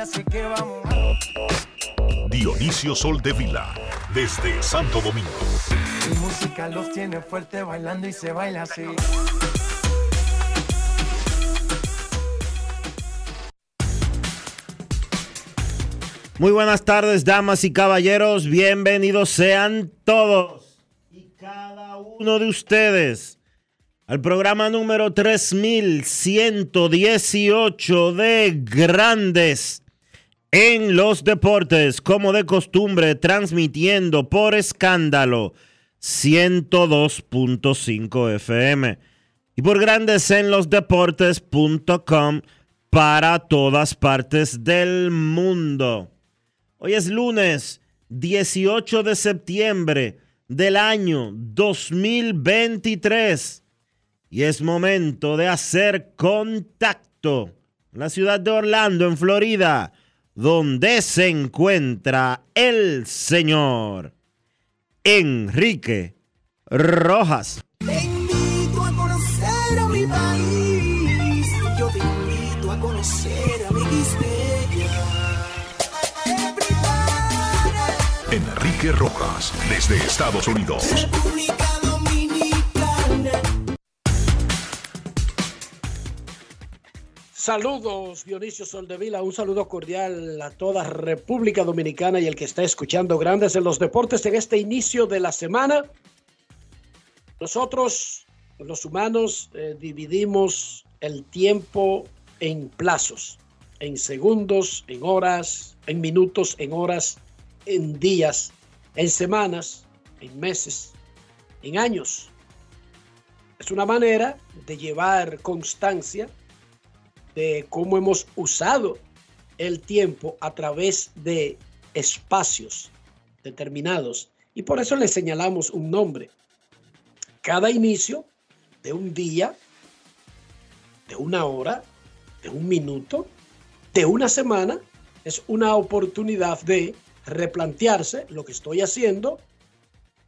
Así que vamos. Dionisio Soldevila, desde Santo Domingo. Mi música los tiene fuerte bailando y se baila así. Muy buenas tardes, damas y caballeros. Bienvenidos sean todos y cada uno de ustedes al programa número 3118 de Grandes en los Deportes, como de costumbre, transmitiendo por escándalo 102.5 FM y por Grandes en los Deportes.com para todas partes del mundo. Hoy es lunes 18 de septiembre del año 2023 y es momento de hacer contacto en la ciudad de Orlando, en Florida, donde se encuentra el señor Enrique Rojas. Te invito a conocer a mi país. Yo te invito a conocer a mi Enrique Rojas, desde Estados Unidos. República Saludos, Dionisio Soldevila, un saludo cordial a toda República Dominicana y el que está escuchando Grandes en los Deportes en este inicio de la semana. Nosotros, los humanos, eh, dividimos el tiempo en plazos, en segundos, en horas, en minutos, en horas, en días, en semanas, en meses, en años. Es una manera de llevar constancia cómo hemos usado el tiempo a través de espacios determinados. Y por eso le señalamos un nombre. Cada inicio de un día, de una hora, de un minuto, de una semana, es una oportunidad de replantearse lo que estoy haciendo,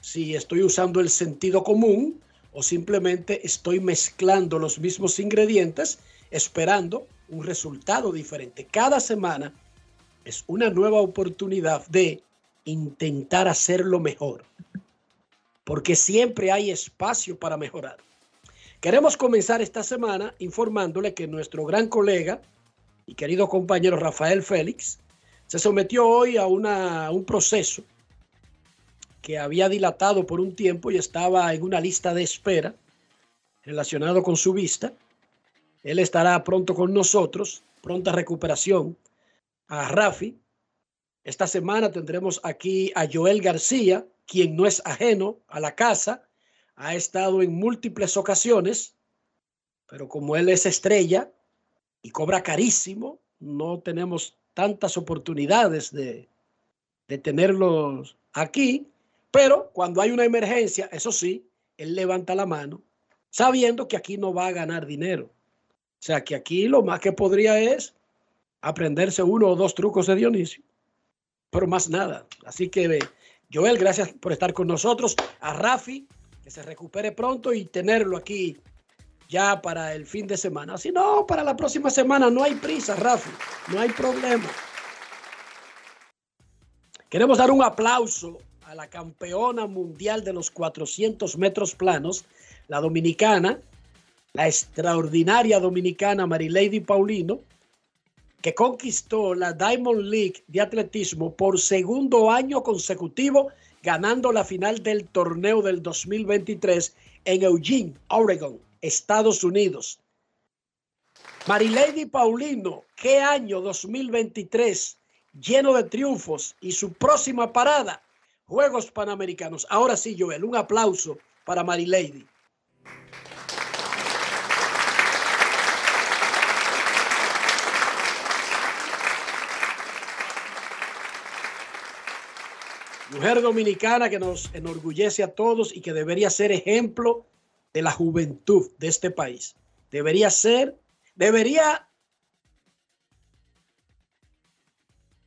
si estoy usando el sentido común o simplemente estoy mezclando los mismos ingredientes esperando un resultado diferente. Cada semana es una nueva oportunidad de intentar hacerlo mejor, porque siempre hay espacio para mejorar. Queremos comenzar esta semana informándole que nuestro gran colega y querido compañero Rafael Félix se sometió hoy a, una, a un proceso que había dilatado por un tiempo y estaba en una lista de espera relacionado con su vista. Él estará pronto con nosotros, pronta recuperación a Rafi. Esta semana tendremos aquí a Joel García, quien no es ajeno a la casa, ha estado en múltiples ocasiones, pero como él es estrella y cobra carísimo, no tenemos tantas oportunidades de, de tenerlos aquí, pero cuando hay una emergencia, eso sí, él levanta la mano, sabiendo que aquí no va a ganar dinero. O sea, que aquí lo más que podría es aprenderse uno o dos trucos de Dionisio, pero más nada. Así que, Joel, gracias por estar con nosotros. A Rafi, que se recupere pronto y tenerlo aquí ya para el fin de semana. Si no, para la próxima semana no hay prisa, Rafi, no hay problema. Queremos dar un aplauso a la campeona mundial de los 400 metros planos, la dominicana, la extraordinaria dominicana Marilady Paulino, que conquistó la Diamond League de atletismo por segundo año consecutivo, ganando la final del torneo del 2023 en Eugene, Oregon, Estados Unidos. Marilady Paulino, ¿qué año 2023? Lleno de triunfos y su próxima parada, Juegos Panamericanos. Ahora sí, Joel, un aplauso para Marilady. Mujer dominicana que nos enorgullece a todos y que debería ser ejemplo de la juventud de este país. Debería ser, debería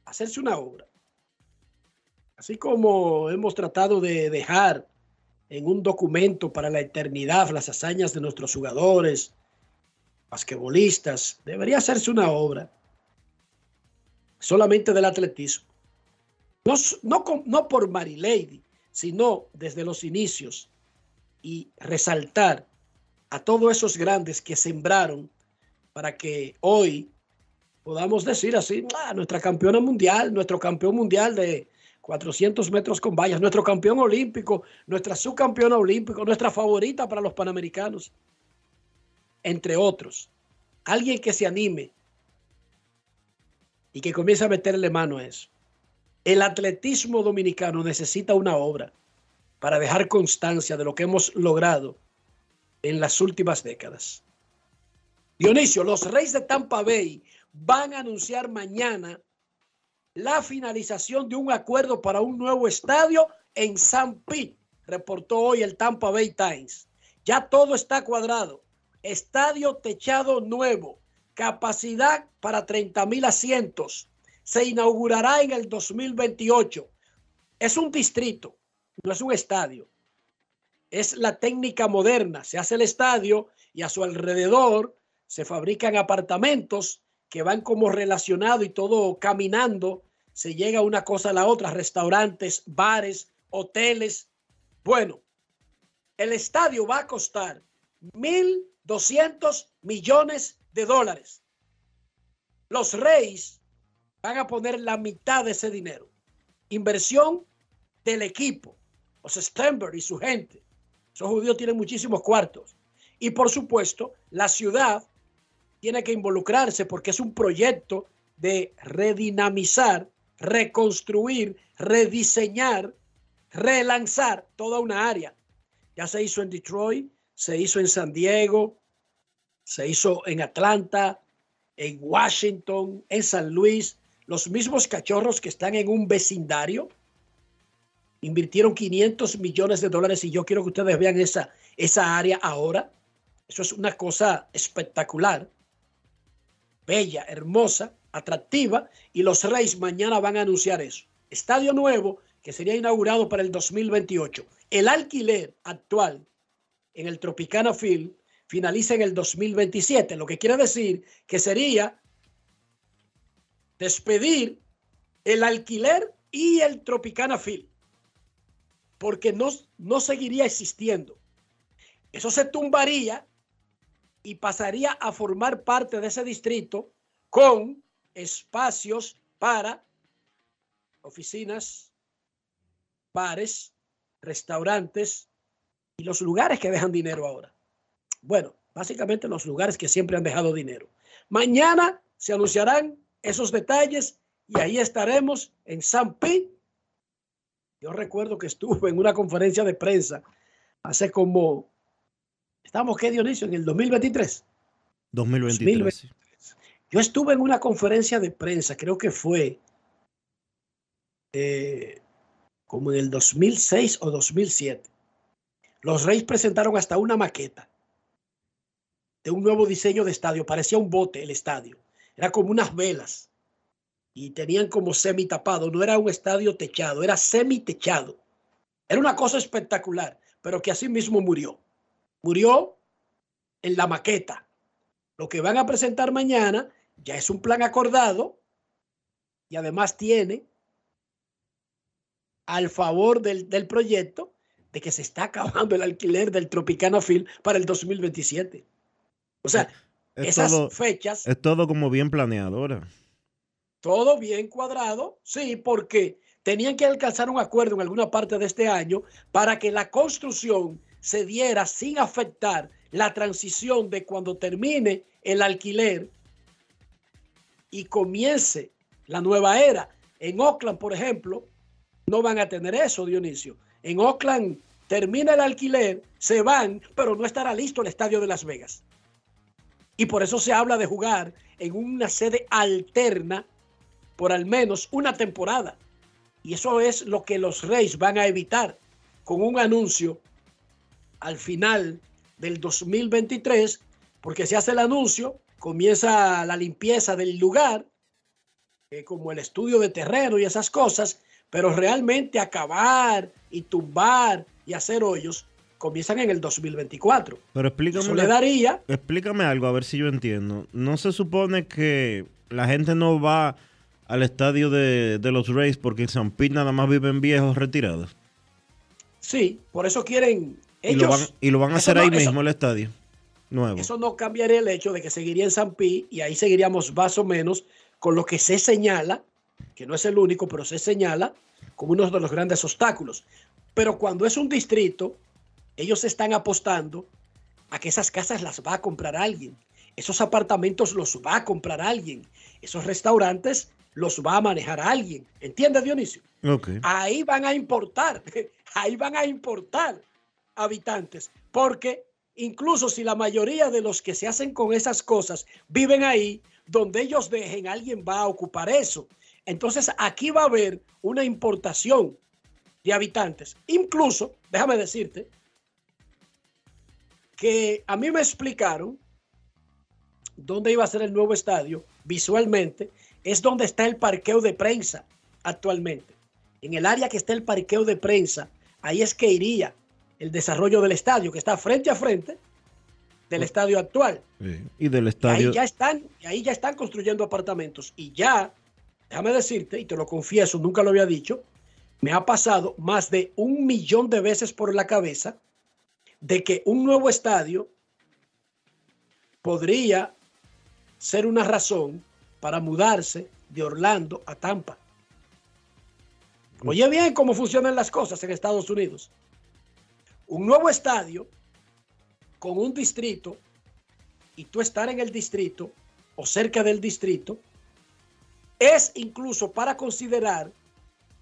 hacerse una obra. Así como hemos tratado de dejar en un documento para la eternidad las hazañas de nuestros jugadores, basquetbolistas, debería hacerse una obra solamente del atletismo no, no, por Marilady, sino desde los inicios y resaltar a todos esos grandes que sembraron para que hoy podamos decir así, ah, nuestra campeona mundial, nuestro campeón mundial de 400 metros con vallas, nuestro campeón olímpico, nuestra subcampeona olímpico, nuestra favorita para los panamericanos, entre otros. Alguien que se anime y que comience a meterle mano a eso. El atletismo dominicano necesita una obra para dejar constancia de lo que hemos logrado en las últimas décadas. Dionisio, los Reyes de Tampa Bay van a anunciar mañana la finalización de un acuerdo para un nuevo estadio en San Pete, reportó hoy el Tampa Bay Times. Ya todo está cuadrado. Estadio techado nuevo, capacidad para 30 mil asientos, se inaugurará en el 2028. Es un distrito, no es un estadio. Es la técnica moderna. Se hace el estadio y a su alrededor se fabrican apartamentos que van como relacionados y todo caminando. Se llega una cosa a la otra, restaurantes, bares, hoteles. Bueno, el estadio va a costar 1.200 millones de dólares. Los Reyes van a poner la mitad de ese dinero. Inversión del equipo, los Stenberg y su gente. Esos judíos tienen muchísimos cuartos. Y por supuesto, la ciudad tiene que involucrarse porque es un proyecto de redinamizar, reconstruir, rediseñar, relanzar toda una área. Ya se hizo en Detroit, se hizo en San Diego, se hizo en Atlanta, en Washington, en San Luis, los mismos cachorros que están en un vecindario invirtieron 500 millones de dólares y yo quiero que ustedes vean esa, esa área ahora. Eso es una cosa espectacular, bella, hermosa, atractiva y los Reyes mañana van a anunciar eso. Estadio nuevo que sería inaugurado para el 2028. El alquiler actual en el Tropicana Field finaliza en el 2027, lo que quiere decir que sería despedir el alquiler y el Tropicana Field, porque no, no seguiría existiendo. Eso se tumbaría y pasaría a formar parte de ese distrito con espacios para oficinas, bares, restaurantes y los lugares que dejan dinero ahora. Bueno, básicamente los lugares que siempre han dejado dinero. Mañana se anunciarán esos detalles y ahí estaremos en San Pi. Yo recuerdo que estuve en una conferencia de prensa hace como, estamos qué Dionisio, en el 2023. 2023. Yo estuve en una conferencia de prensa, creo que fue eh, como en el 2006 o 2007. Los Reyes presentaron hasta una maqueta de un nuevo diseño de estadio. Parecía un bote el estadio. Era como unas velas y tenían como semi tapado. No era un estadio techado, era semi techado. Era una cosa espectacular, pero que así mismo murió. Murió en la maqueta. Lo que van a presentar mañana ya es un plan acordado y además tiene al favor del, del proyecto de que se está acabando el alquiler del Tropicana Film para el 2027. O sea, Es esas todo, fechas, es todo como bien planeado ahora. todo bien cuadrado, sí, porque tenían que alcanzar un acuerdo en alguna parte de este año para que la construcción se diera sin afectar la transición de cuando termine el alquiler y comience la nueva era. En Oakland, por ejemplo, no van a tener eso, Dionisio. En Oakland termina el alquiler, se van, pero no estará listo el estadio de Las Vegas. Y por eso se habla de jugar en una sede alterna por al menos una temporada. Y eso es lo que los Reyes van a evitar con un anuncio al final del 2023, porque se hace el anuncio, comienza la limpieza del lugar, eh, como el estudio de terreno y esas cosas, pero realmente acabar y tumbar y hacer hoyos comienzan en el 2024. Pero explícame, Eso le daría, explícame algo, a ver si yo entiendo. ¿No se supone que la gente no va al estadio de, de los Rays porque en San Pete nada más viven viejos retirados? sí, por eso quieren Y ellos. lo van, y lo van a hacer no- ahí eso- mismo, el estadio nuevo. Eso no cambiaría el hecho de que seguiría en San Pi y ahí seguiríamos más o menos con lo que se señala, que no es el único, pero se señala como uno de los grandes obstáculos. Pero cuando es un distrito, ellos están apostando a que esas casas las va a comprar alguien. Esos apartamentos los va a comprar alguien. Esos restaurantes los va a manejar alguien. ¿Entiendes, Dionisio? Ahí van a importar, ahí van a importar habitantes, porque incluso si la mayoría de los que se hacen con esas cosas viven ahí, donde ellos dejen, alguien va a ocupar eso. Entonces aquí va a haber una importación de habitantes. Incluso, déjame decirte, que a mí me explicaron dónde iba a ser el nuevo estadio visualmente, es donde está el parqueo de prensa actualmente en el área que está el parqueo de prensa, ahí es que iría el desarrollo del estadio, que está frente a frente del estadio actual. Sí. Y del Y estadio. ahí ya están, y ahí ya están construyendo apartamentos. Y ya, déjame decirte, y te lo confieso, nunca lo había dicho, me ha pasado más de un millón de veces por la cabeza de que un nuevo estadio podría ser una razón para mudarse de Orlando a Tampa. Oye bien cómo funcionan las cosas en Estados Unidos. Un nuevo estadio con un distrito y tú estar en el distrito o cerca del distrito es incluso para considerar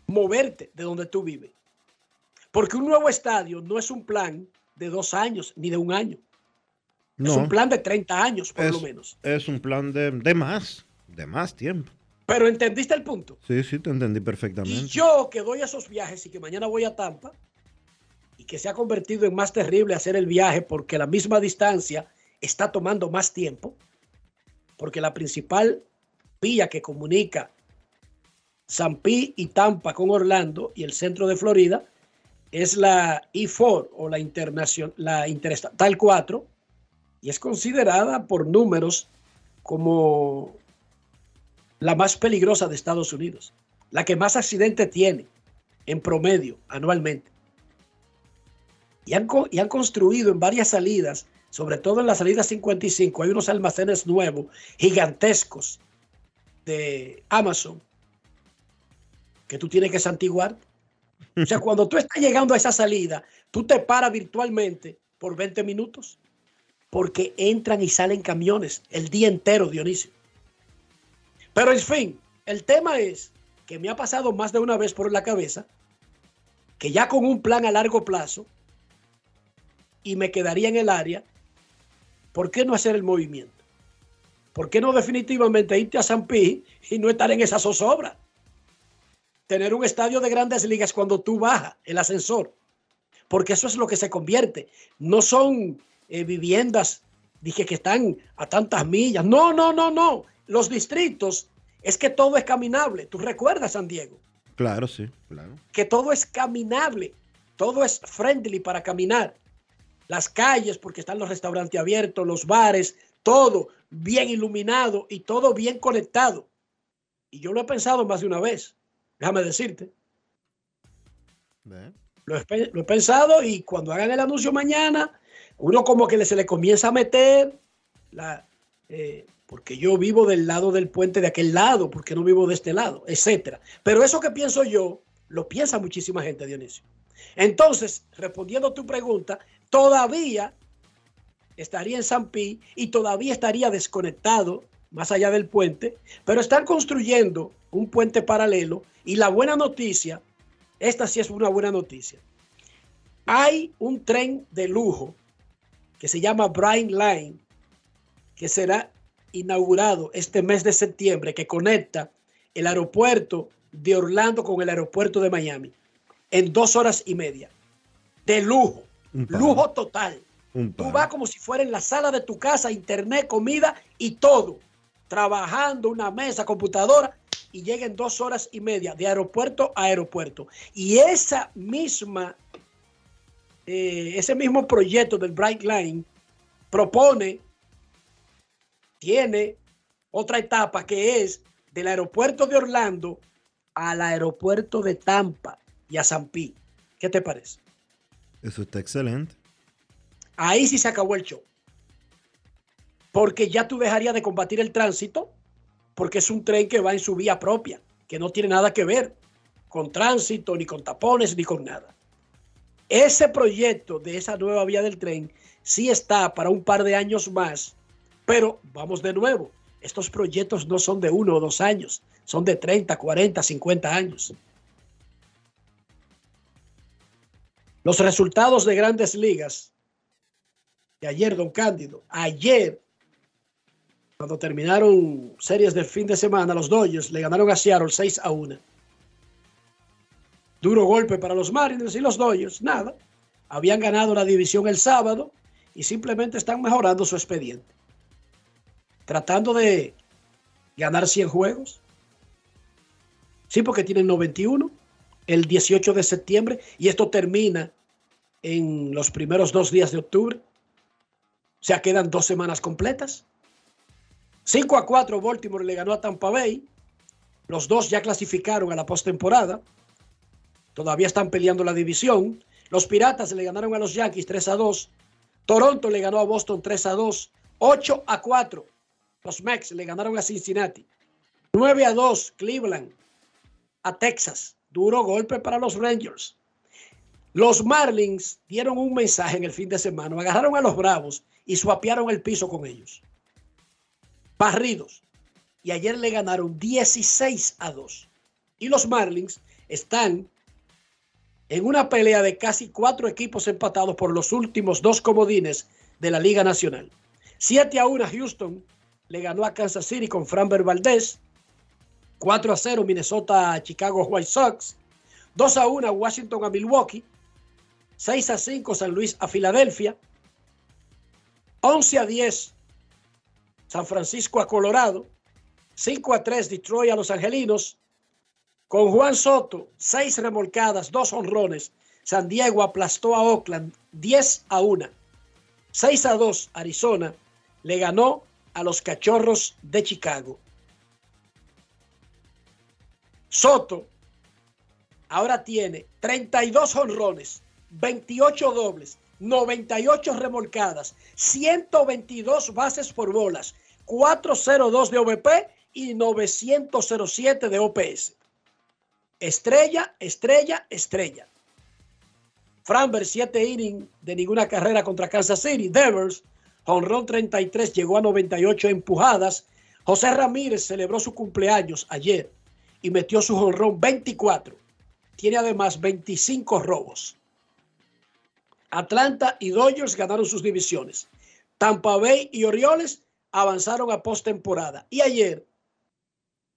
moverte de donde tú vives. Porque un nuevo estadio no es un plan de dos años ni de un año. Es un plan de 30 años por es, lo menos. es un plan de, de más, de más tiempo. Pero entendiste el punto. Sí, sí, te entendí perfectamente. Y yo que doy esos viajes y que mañana voy a Tampa y que se ha convertido en más terrible hacer el viaje porque la misma distancia está tomando más tiempo, porque la principal vía que comunica San y Tampa con Orlando y el centro de Florida es la I-4 o la, internacional, la Interestatal 4 y es considerada por números como la más peligrosa de Estados Unidos, la que más accidentes tiene en promedio anualmente. Y han, y han construido en varias salidas, sobre todo en la salida 55, hay unos almacenes nuevos, gigantescos, de Amazon, que tú tienes que santiguar. O sea, cuando tú estás llegando a esa salida, tú te paras virtualmente por 20 minutos, porque entran y salen camiones el día entero, Dionisio. Pero en fin, el tema es que me ha pasado más de una vez por la cabeza que ya con un plan a largo plazo y me quedaría en el área, ¿por qué no hacer el movimiento? ¿Por qué no definitivamente irte a San Pi y no estar en esa zozobra? Tener un estadio de grandes ligas cuando tú bajas el ascensor, porque eso es lo que se convierte. No son eh, viviendas, dije que están a tantas millas. No, no, no, no. Los distritos es que todo es caminable. ¿Tú recuerdas, San Diego? Claro, sí, claro. que todo es caminable, todo es friendly para caminar. Las calles, porque están los restaurantes abiertos, los bares, todo bien iluminado y todo bien conectado. Y yo lo he pensado más de una vez, déjame decirte. Lo he, lo he, pensado y cuando hagan el anuncio mañana, uno como que se le comienza a meter la... Eh, porque yo vivo del lado del puente de aquel lado, porque no vivo de este lado, etcétera. Pero eso que pienso yo, lo piensa muchísima gente, Dionisio. Entonces, respondiendo a tu pregunta, todavía estaría en San Pi y todavía estaría desconectado más allá del puente, pero están construyendo un puente paralelo y la buena noticia, esta sí es una buena noticia, hay un tren de lujo que se llama Brine Line, que será inaugurado este mes de septiembre, que conecta el aeropuerto de Orlando con el aeropuerto de Miami en dos horas y media. De lujo, lujo total. Tú vas como si fuera en la sala de tu casa, internet, comida y todo trabajando una mesa, computadora, y lleguen dos horas y media de aeropuerto a aeropuerto. Y esa misma, eh, ese mismo proyecto del Bright Line propone, tiene otra etapa que es del aeropuerto de Orlando al aeropuerto de Tampa y a San Pi. ¿Qué te parece? Eso está excelente. Ahí sí se acabó el show porque ya tú dejarías de combatir el tránsito, porque es un tren que va en su vía propia, que no tiene nada que ver con tránsito, ni con tapones, ni con nada. Ese proyecto de esa nueva vía del tren sí está para un par de años más, pero vamos de nuevo, estos proyectos no son de uno o dos años, son de 30, 40, 50 años. Los resultados de grandes ligas de ayer, don Cándido, ayer cuando terminaron series del fin de semana, los Dodgers le ganaron a Seattle 6 a 1. Duro golpe para los Mariners y los Dodgers, nada. Habían ganado la división el sábado y simplemente están mejorando su expediente. Tratando de ganar 100 juegos. Sí, porque tienen 91 el 18 de septiembre y esto termina en los primeros dos días de octubre. O sea, quedan dos semanas completas. 5 a 4 Baltimore le ganó a Tampa Bay. Los dos ya clasificaron a la postemporada. Todavía están peleando la división. Los Piratas le ganaron a los Yankees 3 a 2. Toronto le ganó a Boston 3 a 2. 8 a 4. Los Mex le ganaron a Cincinnati. 9 a 2 Cleveland a Texas. Duro golpe para los Rangers. Los Marlins dieron un mensaje en el fin de semana. Agarraron a los Bravos y suapearon el piso con ellos barridos. Y ayer le ganaron 16 a 2. Y los Marlins están en una pelea de casi cuatro equipos empatados por los últimos dos comodines de la Liga Nacional. 7 a 1 Houston le ganó a Kansas City con Framber Valdez. 4 a 0 Minnesota a Chicago White Sox. 2 a 1 Washington a Milwaukee. 6 a 5 San Luis a Filadelfia. 11 a 10 San Francisco a Colorado, 5 a 3 Detroit a Los Angelinos, con Juan Soto, 6 remolcadas, 2 honrones. San Diego aplastó a Oakland 10 a 1. 6 a 2 Arizona le ganó a los Cachorros de Chicago. Soto ahora tiene 32 honrones, 28 dobles, 98 remolcadas, 122 bases por bolas, 402 de OVP y 907 de OPS. Estrella, estrella, estrella. Framber, 7 innings de ninguna carrera contra Kansas City. Devers, honrón 33, llegó a 98 empujadas. José Ramírez celebró su cumpleaños ayer y metió su honrón 24. Tiene además 25 robos. Atlanta y Dodgers ganaron sus divisiones. Tampa Bay y Orioles avanzaron a postemporada. Y ayer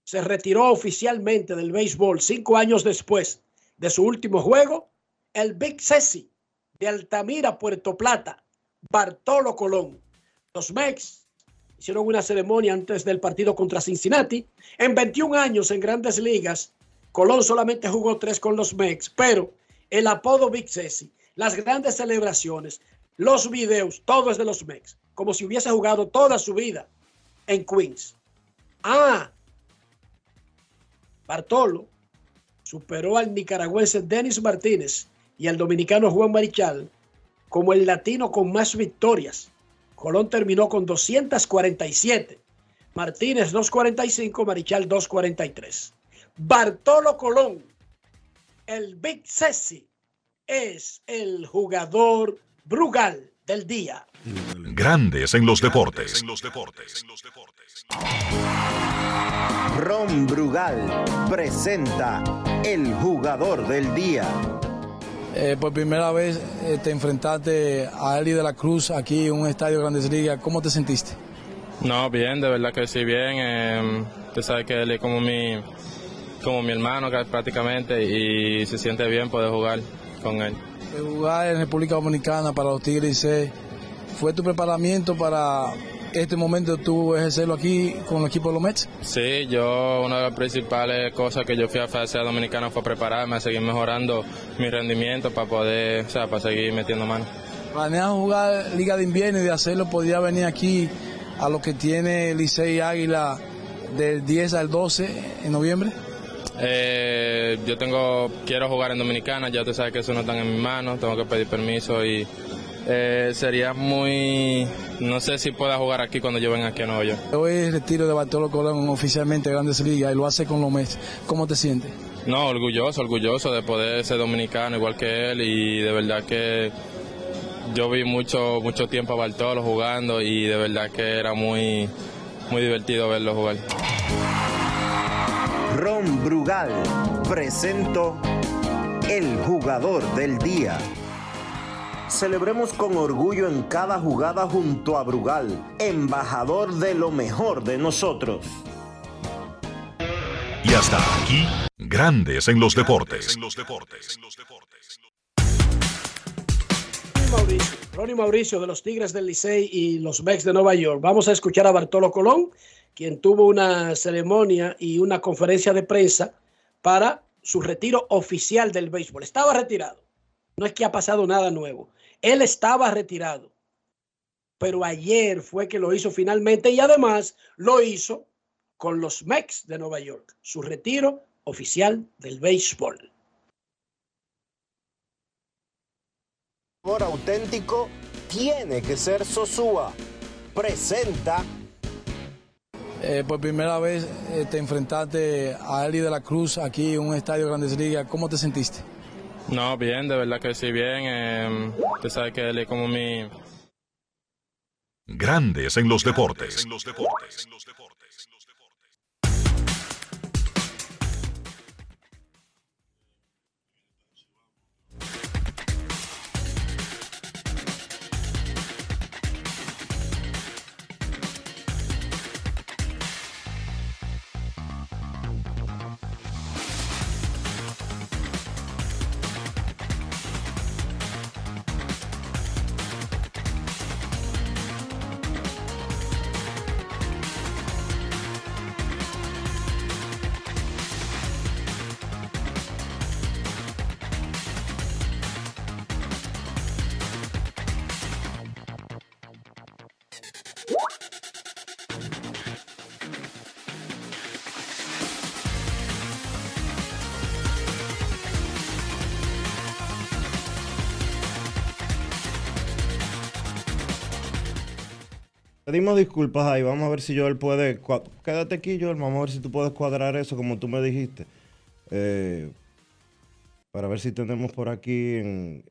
se retiró oficialmente del béisbol cinco años después de su último juego el Big Ceci de Altamira, Puerto Plata, Bartolo Colón. Los Mex hicieron una ceremonia antes del partido contra Cincinnati. En 21 años en grandes ligas, Colón solamente jugó tres con los Mex, pero el apodo Big Ceci, las grandes celebraciones, los videos, todo es de los Mex como si hubiese jugado toda su vida en Queens. Ah, Bartolo superó al nicaragüense Denis Martínez y al dominicano Juan Marichal como el latino con más victorias. Colón terminó con 247, Martínez 245, Marichal 243. Bartolo Colón, el Big Ceci, es el jugador Brugal del día. Grandes en los deportes. Ron Brugal presenta el jugador del día. Eh, por primera vez eh, te enfrentaste a Eli de la Cruz aquí en un estadio Grandes Ligas. ¿Cómo te sentiste? No, bien, de verdad que sí, bien. Eh, tú sabes que él es como mi, como mi hermano prácticamente y se siente bien poder jugar con él. Jugar en República Dominicana para los Tigres C, ¿fue tu preparamiento para este momento tú ejercerlo aquí con el equipo de los Mets? Sí, yo una de las principales cosas que yo fui a hacer a Dominicana fue prepararme, a seguir mejorando mi rendimiento para poder, o sea, para seguir metiendo mano. ¿Planeas jugar Liga de Invierno y de hacerlo podría venir aquí a lo que tiene Licey Águila del 10 al 12 en noviembre? Eh, yo tengo, quiero jugar en Dominicana, ya tú sabes que eso no está en mis manos, tengo que pedir permiso y eh, sería muy, no sé si pueda jugar aquí cuando yo venga aquí a Nueva York. Hoy retiro de Bartolo Colón oficialmente Grandes Ligas y lo hace con los Mets. ¿Cómo te sientes? No, orgulloso, orgulloso de poder ser dominicano igual que él y de verdad que yo vi mucho, mucho tiempo a Bartolo jugando y de verdad que era muy, muy divertido verlo jugar. Ron Brugal presento el jugador del día. Celebremos con orgullo en cada jugada junto a Brugal, embajador de lo mejor de nosotros. Y hasta aquí, grandes en los deportes. Mauricio, Ronnie Mauricio de los Tigres del Licey y los Mex de Nueva York. Vamos a escuchar a Bartolo Colón, quien tuvo una ceremonia y una conferencia de prensa para su retiro oficial del béisbol. Estaba retirado. No es que ha pasado nada nuevo. Él estaba retirado. Pero ayer fue que lo hizo finalmente y además lo hizo con los Mex de Nueva York. Su retiro oficial del béisbol. Por auténtico tiene que ser Sosúa. Presenta. Eh, por primera vez eh, te enfrentaste a Eli de la Cruz aquí en un estadio Grandes Ligas. ¿Cómo te sentiste? No, bien, de verdad que sí, bien. Eh, tú sabes que él es como mi... Grandes en los deportes. Pedimos disculpas ahí, vamos a ver si Joel puede. Quédate aquí, Joel, vamos a ver si tú puedes cuadrar eso como tú me dijiste. Eh, para ver si tenemos por aquí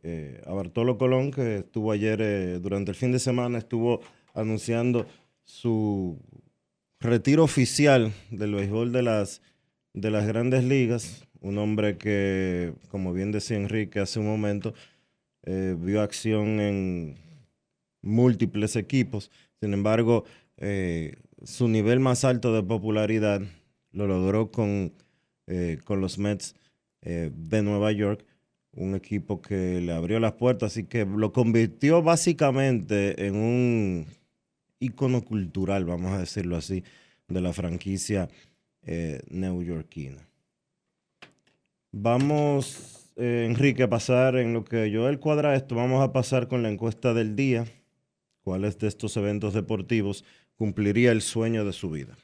eh, a Bartolo Colón, que estuvo ayer, eh, durante el fin de semana, estuvo anunciando su retiro oficial del béisbol de las, de las grandes ligas. Un hombre que, como bien decía Enrique hace un momento, vio acción en múltiples equipos. Sin embargo, eh, su nivel más alto de popularidad lo logró con, eh, con los Mets eh, de Nueva York, un equipo que le abrió las puertas y que lo convirtió básicamente en un ícono cultural, vamos a decirlo así, de la franquicia neoyorquina. Vamos, Enrique, a pasar en lo que yo el cuadra esto, vamos a pasar con la encuesta del día cuáles de estos eventos deportivos cumpliría el sueño de su vida.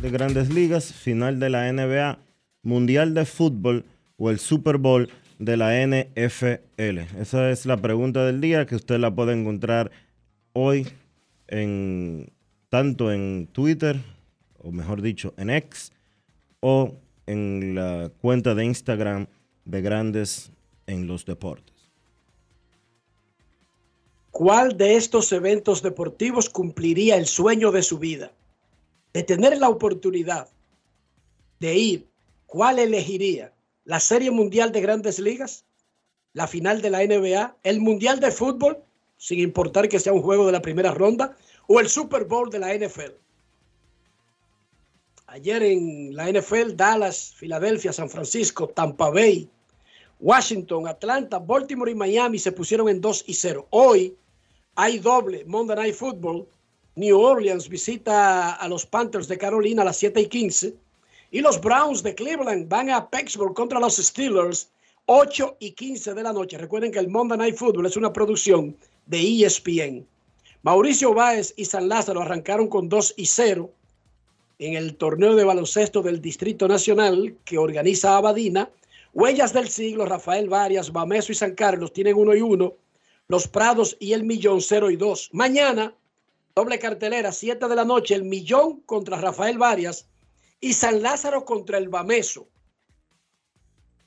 de grandes ligas, final de la NBA, Mundial de Fútbol o el Super Bowl de la NFL? Esa es la pregunta del día que usted la puede encontrar hoy en tanto en Twitter, o mejor dicho, en X, o en la cuenta de Instagram de Grandes en los Deportes. ¿Cuál de estos eventos deportivos cumpliría el sueño de su vida? De tener la oportunidad de ir, ¿cuál elegiría? ¿La Serie Mundial de Grandes Ligas? ¿La final de la NBA? ¿El Mundial de Fútbol? Sin importar que sea un juego de la primera ronda. ¿O el Super Bowl de la NFL? Ayer en la NFL, Dallas, Filadelfia, San Francisco, Tampa Bay, Washington, Atlanta, Baltimore y Miami se pusieron en 2 y 0. Hoy hay doble Monday Night Football. New Orleans visita a los Panthers de Carolina a las 7 y 15. Y los Browns de Cleveland van a Pittsburgh contra los Steelers 8 y 15 de la noche. Recuerden que el Monday Night Football es una producción de ESPN. Mauricio Báez y San Lázaro arrancaron con 2 y 0 en el torneo de baloncesto del Distrito Nacional que organiza Abadina Huellas del siglo, Rafael Varias, Bameso y San Carlos tienen uno y uno. Los Prados y el Millón 0 y 2. Mañana, doble cartelera, 7 de la noche, el Millón contra Rafael Varias y San Lázaro contra el Bameso.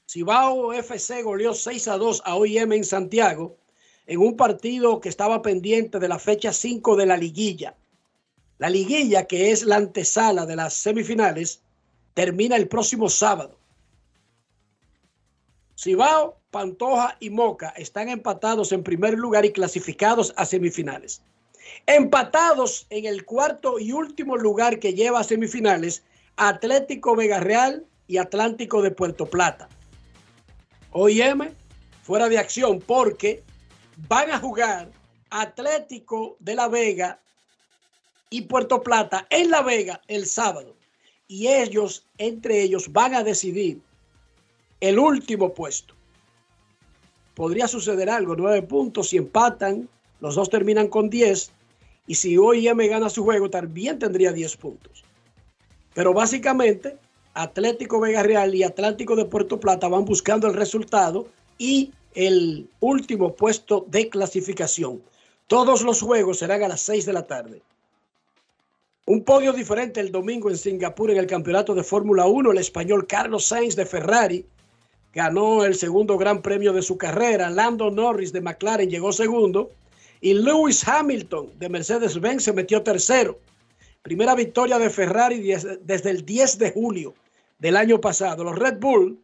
Cibao FC goleó 6 a 2 a OIM en Santiago en un partido que estaba pendiente de la fecha 5 de la liguilla. La liguilla, que es la antesala de las semifinales, termina el próximo sábado. Cibao, Pantoja y Moca están empatados en primer lugar y clasificados a semifinales. Empatados en el cuarto y último lugar que lleva a semifinales, Atlético Vega Real y Atlántico de Puerto Plata. OIM fuera de acción porque van a jugar Atlético de La Vega y Puerto Plata en La Vega el sábado. Y ellos, entre ellos, van a decidir el último puesto. Podría suceder algo, nueve puntos, si empatan, los dos terminan con diez, y si OIM gana su juego, también tendría diez puntos. Pero básicamente, Atlético Vega Real y Atlántico de Puerto Plata van buscando el resultado y el último puesto de clasificación. Todos los juegos serán a las seis de la tarde. Un podio diferente el domingo en Singapur en el campeonato de Fórmula 1, el español Carlos Sainz de Ferrari ganó el segundo gran premio de su carrera. Lando Norris de McLaren llegó segundo. Y Lewis Hamilton de Mercedes-Benz se metió tercero. Primera victoria de Ferrari desde el 10 de julio del año pasado. Los Red Bull,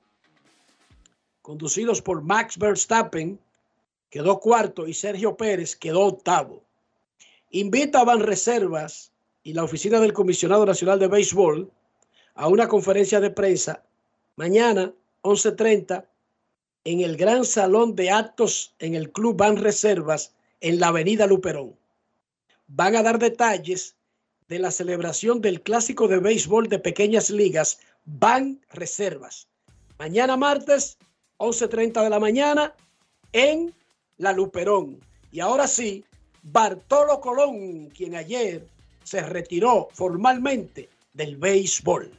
conducidos por Max Verstappen, quedó cuarto y Sergio Pérez quedó octavo. Invita a Reservas y la oficina del Comisionado Nacional de Béisbol a una conferencia de prensa mañana 11.30 en el Gran Salón de Actos en el Club Ban Reservas en la Avenida Luperón. Van a dar detalles de la celebración del clásico de béisbol de pequeñas ligas Ban Reservas. Mañana martes, 11.30 de la mañana, en la Luperón. Y ahora sí, Bartolo Colón, quien ayer se retiró formalmente del béisbol.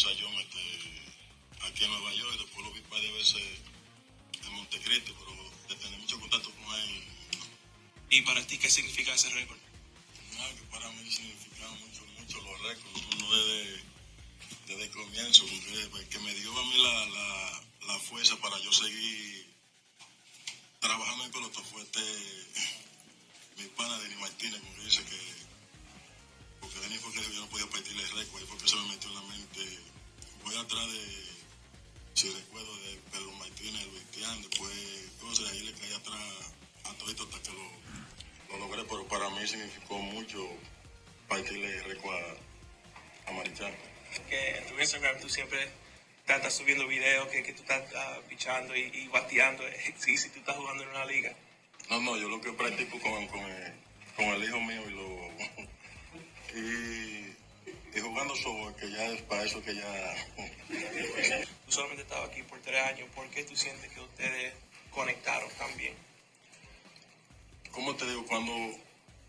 Sayón este, aquí en Nueva York, y después lo vi varias veces en Montecristo, pero de tener mucho contacto con él. ¿Y para ti qué significa ese récord? No, que para mí significa mucho, mucho los récords, uno desde, desde el comienzo, porque, que me dio a mí la, la, la fuerza para yo seguir trabajando en pelota fuerte mi pana Denis Martínez, como dice que porque Denis fue que yo no podía partirle el récord, y fue que se me metió en la mente. Voy atrás de, si recuerdo, de Pedro Martínez, Luis Tian, después, entonces ahí le caí atrás a todito hasta que lo, lo logré, pero para mí significó mucho partirle récord a, a Marichal. Que en tu Instagram tú siempre estás subiendo videos que, que tú estás uh, pichando y, y bateando, sí, si tú estás jugando en una liga. No, no, yo lo que practico con, con, el, con el hijo mío y lo y, y jugando softball, que ya es para eso que ya... Tú solamente estabas aquí por tres años, ¿por qué tú sientes que ustedes conectaron también. ¿Cómo te digo? Cuando,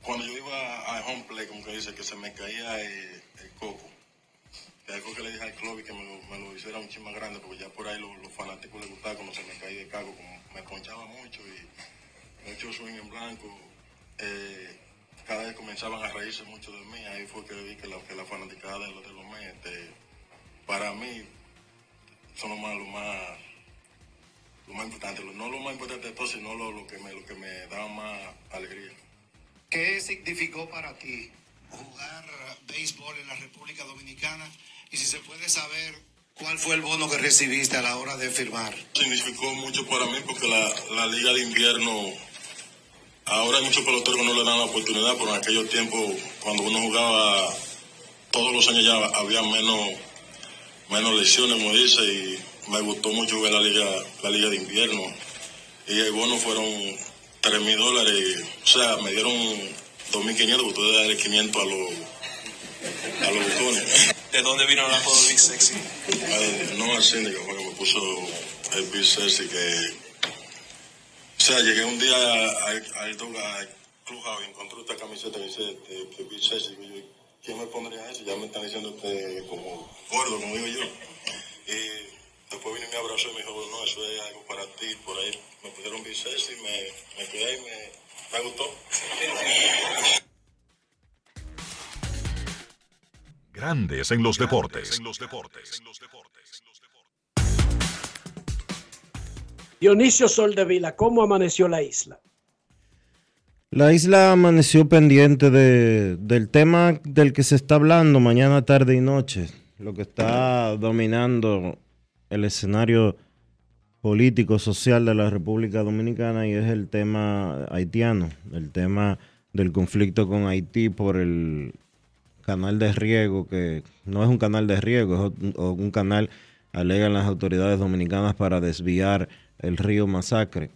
cuando yo iba a home play, como que dice, que se me caía el, el coco. Que algo que le dije al club y que me lo, me lo hiciera un chin más grande, porque ya por ahí los, los fanáticos les gustaba cuando se me caía el caco, como me ponchaba mucho y mucho swing en blanco. Eh, cada vez comenzaban a reírse mucho de mí, ahí fue que vi que la, que la fanaticada de los de los Mets, este, para mí, son lo más, lo más, lo más importante, no lo más importante de todo, sino lo, lo que me, lo que me daba más alegría. ¿Qué significó para ti jugar béisbol en la República Dominicana? Y si se puede saber cuál fue el bono que recibiste a la hora de firmar. Significó mucho para mí porque la, la liga de invierno, ahora hay muchos peloteros que no le dan la oportunidad, pero en aquellos tiempos, cuando uno jugaba todos los años ya había menos, menos lesiones, como dice, y me gustó mucho jugar la liga, la liga de invierno. Y el bono fueron 3 mil dólares, o sea, me dieron 2.500, porque tuve que darle 500 a los, a los bucones. ¿De dónde vino el apodo Big Sexy? Al- no al síndico, fue que me puso el Big Sexy que... O sea, llegué un día al, clubhouse y encontré esta camiseta que dice este, que Big Sexy. Y yo, ¿quién me pondría eso? Ya me están diciendo que como gordo, como digo yo. Y después vino y me abrazó y me dijo, no, eso es algo para ti. Por ahí me pusieron Big Sexy, me, me quedé y me, me gustó. Grandes en los deportes. Dionisio Soldevila, ¿cómo amaneció la isla? La isla amaneció pendiente de, del tema del que se está hablando mañana, tarde y noche, lo que está dominando el escenario político, social de la República Dominicana y es el tema haitiano, el tema del conflicto con Haití por el canal de riego, que no es un canal de riego, es un, canal, alegan las autoridades dominicanas, para desviar el río Masacre.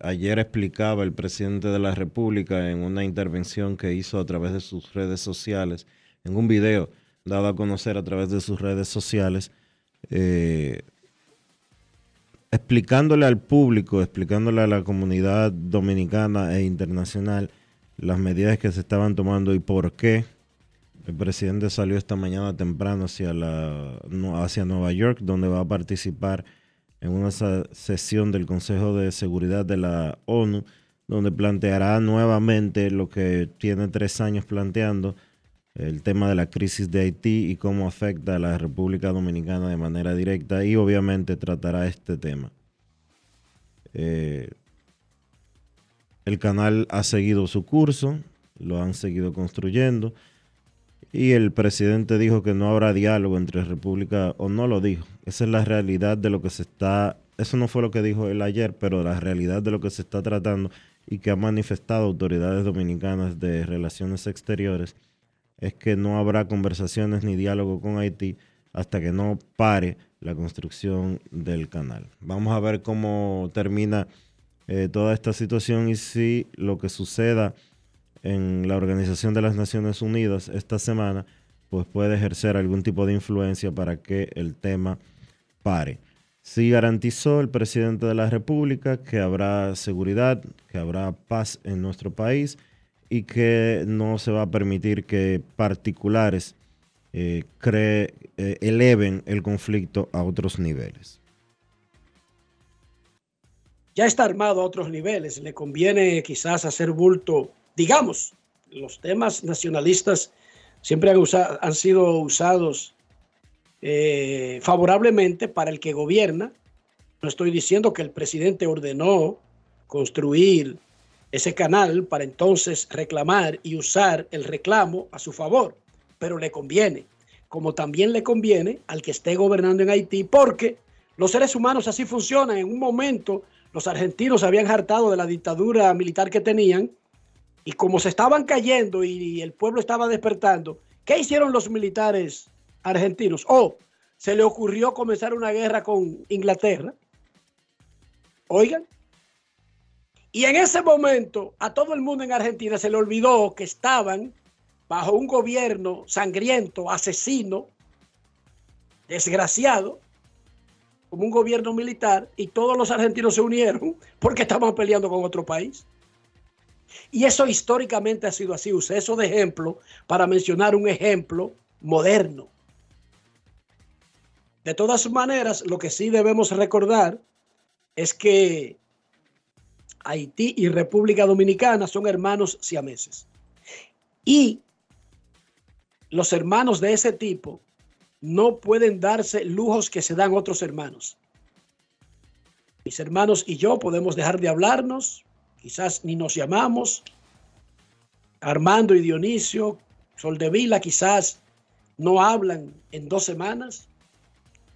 Ayer explicaba el presidente de la República en una intervención que hizo a través de sus redes sociales, en un video dado a conocer a través de sus redes sociales, eh, explicándole al público, explicándole a la comunidad dominicana e internacional las medidas que se estaban tomando y por qué. El presidente salió esta mañana temprano hacia, la, hacia Nueva York, donde va a participar en una sesión del Consejo de Seguridad de la ONU, donde planteará nuevamente lo que tiene tres años planteando, el tema de la crisis de Haití y cómo afecta a la República Dominicana de manera directa y obviamente tratará este tema. Eh, el canal ha seguido su curso, lo han seguido construyendo y el presidente dijo que no habrá diálogo entre República, o no lo dijo, esa es la realidad de lo que se está, eso no fue lo que dijo él ayer, pero la realidad de lo que se está tratando y que ha manifestado autoridades dominicanas de relaciones exteriores es que no habrá conversaciones ni diálogo con Haití hasta que no pare la construcción del canal. Vamos a ver cómo termina eh, toda esta situación y si lo que suceda en la Organización de las Naciones Unidas esta semana, pues puede ejercer algún tipo de influencia para que el tema pare. Sí garantizó el presidente de la República que habrá seguridad, que habrá paz en nuestro país y que no se va a permitir que particulares eh, eh, eleven el conflicto a otros niveles. Ya está armado a otros niveles. Le conviene quizás hacer bulto, digamos, los temas nacionalistas siempre han, usa- han sido usados eh, favorablemente para el que gobierna. No estoy diciendo que el presidente ordenó construir ese canal para entonces reclamar y usar el reclamo a su favor, pero le conviene, como también le conviene al que esté gobernando en Haití, porque los seres humanos así funcionan. En un momento los argentinos habían hartado de la dictadura militar que tenían y como se estaban cayendo y el pueblo estaba despertando, ¿qué hicieron los militares argentinos? Oh, se le ocurrió comenzar una guerra con Inglaterra. Oigan. Y en ese momento a todo el mundo en Argentina se le olvidó que estaban bajo un gobierno sangriento, asesino, desgraciado, como un gobierno militar y todos los argentinos se unieron porque estaban peleando con otro país. Y eso históricamente ha sido así. Usé eso de ejemplo para mencionar un ejemplo moderno. De todas maneras, lo que sí debemos recordar es que Haití y República Dominicana son hermanos siameses. Y los hermanos de ese tipo no pueden darse lujos que se dan otros hermanos. Mis hermanos y yo podemos dejar de hablarnos, quizás ni nos llamamos. Armando y Dionisio, Soldevila, quizás no hablan en dos semanas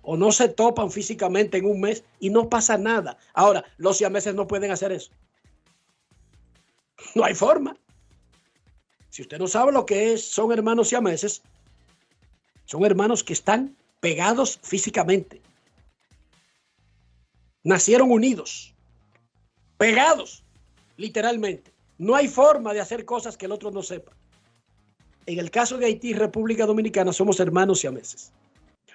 o no se topan físicamente en un mes y no pasa nada. Ahora, los siameses no pueden hacer eso. No hay forma. Si usted no sabe lo que es, son hermanos siameses, son hermanos que están pegados físicamente. Nacieron unidos, pegados, literalmente. No hay forma de hacer cosas que el otro no sepa. En el caso de Haití y República Dominicana somos hermanos siameses.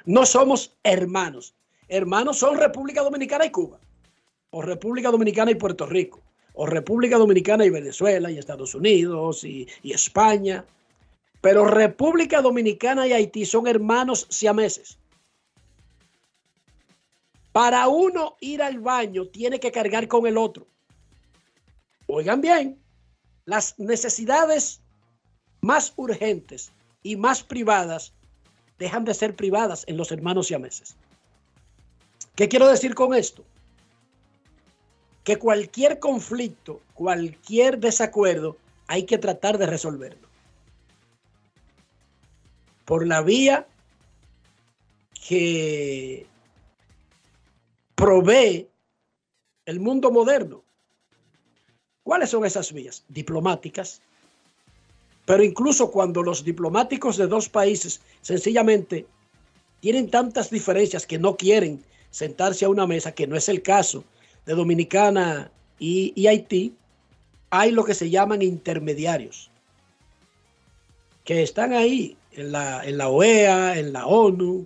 No somos hermanos. Hermanos son República Dominicana y Cuba, o República Dominicana y Puerto Rico, o República Dominicana y Venezuela y Estados Unidos y, y España. Pero República Dominicana y Haití son hermanos siameses. Para uno ir al baño tiene que cargar con el otro. Oigan bien, las necesidades más urgentes y más privadas dejan de ser privadas en los hermanos siameses. ¿Qué quiero decir con esto? Que cualquier conflicto, cualquier desacuerdo, hay que tratar de resolverlo. Por la vía que provee el mundo moderno. ¿Cuáles son esas vías? Diplomáticas, pero incluso cuando los diplomáticos de dos países sencillamente tienen tantas diferencias que no quieren sentarse a una mesa, que no es el caso de Dominicana y, Haití, hay lo que se llaman intermediarios, que están ahí en la, en la OEA, en la ONU.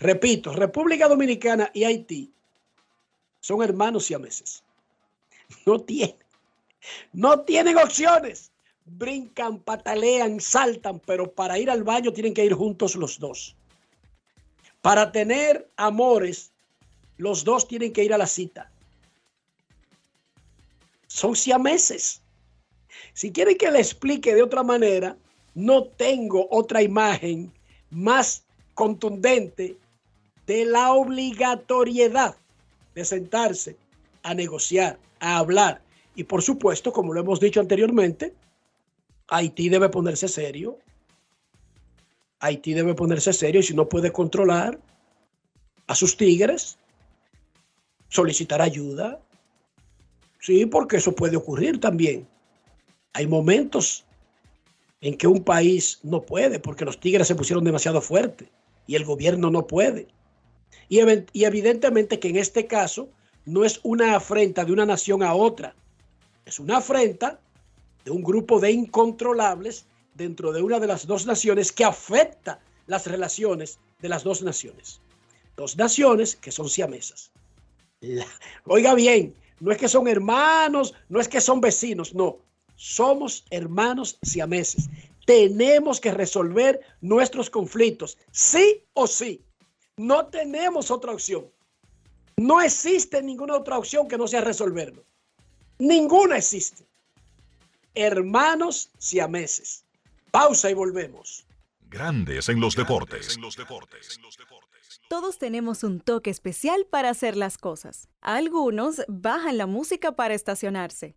Repito, República Dominicana y Haití son hermanos siameses. No tienen, no tienen opciones brincan, patalean, saltan, pero para ir al baño tienen que ir juntos los dos. Para tener amores, los dos tienen que ir a la cita. Son siameses. Si quieren que le explique de otra manera, no tengo otra imagen más contundente de la obligatoriedad de sentarse a negociar, a hablar. Y por supuesto, como lo hemos dicho anteriormente, Haití debe ponerse serio. Haití debe ponerse serio y si no puede controlar a sus tigres, solicitar ayuda. Sí, porque eso puede ocurrir también. Hay momentos en que un país no puede porque los tigres se pusieron demasiado fuertes y el gobierno no puede. Y evidentemente que en este caso no es una afrenta de una nación a otra, es una afrenta un grupo de incontrolables dentro de una de las dos naciones que afecta las relaciones de las dos naciones. Dos naciones que son siamesas. oiga bien, no es que son hermanos, no es que son vecinos, no. Somos hermanos siameses. Tenemos que resolver nuestros conflictos, sí o sí. No tenemos otra opción. No existe ninguna otra opción que no sea resolverlo. Ninguna existe hermanos siameses. Pausa y volvemos. Grandes en los deportes. Todos tenemos un toque especial para hacer las cosas. Algunos bajan la música para estacionarse.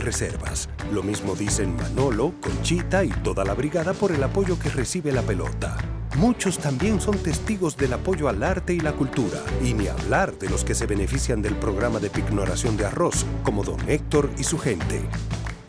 reservas. Lo mismo dicen Manolo, Conchita y toda la brigada por el apoyo que recibe la pelota. muchos también son testigos del apoyo al arte y la cultura, y ni hablar de los que se benefician del programa de pignoración de arroz, como don Héctor y su gente.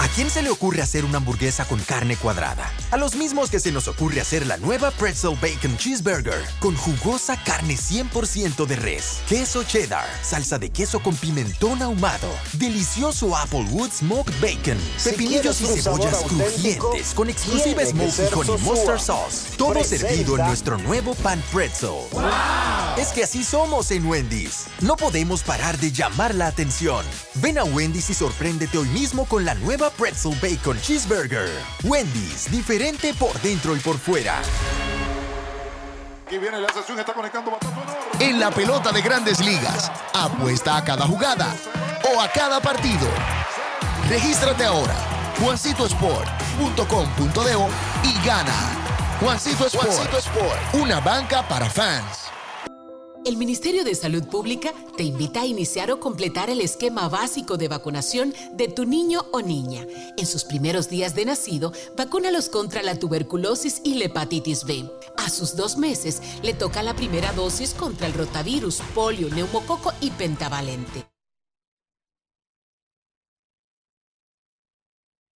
¿A quién se le ocurre hacer una hamburguesa con carne cuadrada? A los mismos que se nos ocurre hacer la nueva Pretzel Bacon Cheeseburger con jugosa carne 100% de res, queso cheddar, salsa de queso con pimentón ahumado, delicioso Applewood Smoked Bacon, pepinillos y cebollas crujientes con exclusiva Smoky Honey Mustard Sauce, todo servido en nuestro nuevo pan pretzel. Es que así somos en Wendy's. No podemos parar de llamar la atención. Ven a Wendy's y sorpréndete hoy mismo con la nueva Pretzel Bacon Cheeseburger. Wendy's, diferente por dentro y por fuera. Aquí viene la sesión, está conectando En la pelota de grandes ligas, apuesta a cada jugada o a cada partido. Regístrate ahora, juancitosport.com.de y gana. Juancito Sport, Juancito Sport, una banca para fans. El Ministerio de Salud Pública te invita a iniciar o completar el esquema básico de vacunación de tu niño o niña. En sus primeros días de nacido, vacúnalos contra la tuberculosis y la hepatitis B. A sus dos meses, le toca la primera dosis contra el rotavirus, polio, neumococo y pentavalente.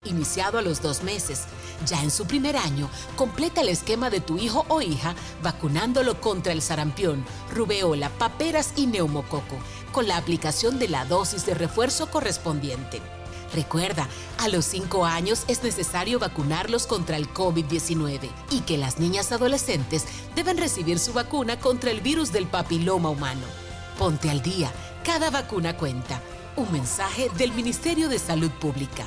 Iniciado a los dos meses. Ya en su primer año, completa el esquema de tu hijo o hija vacunándolo contra el sarampión, rubeola, paperas y neumococo, con la aplicación de la dosis de refuerzo correspondiente. Recuerda, a los 5 años es necesario vacunarlos contra el COVID-19 y que las niñas adolescentes deben recibir su vacuna contra el virus del papiloma humano. Ponte al día, cada vacuna cuenta. Un mensaje del Ministerio de Salud Pública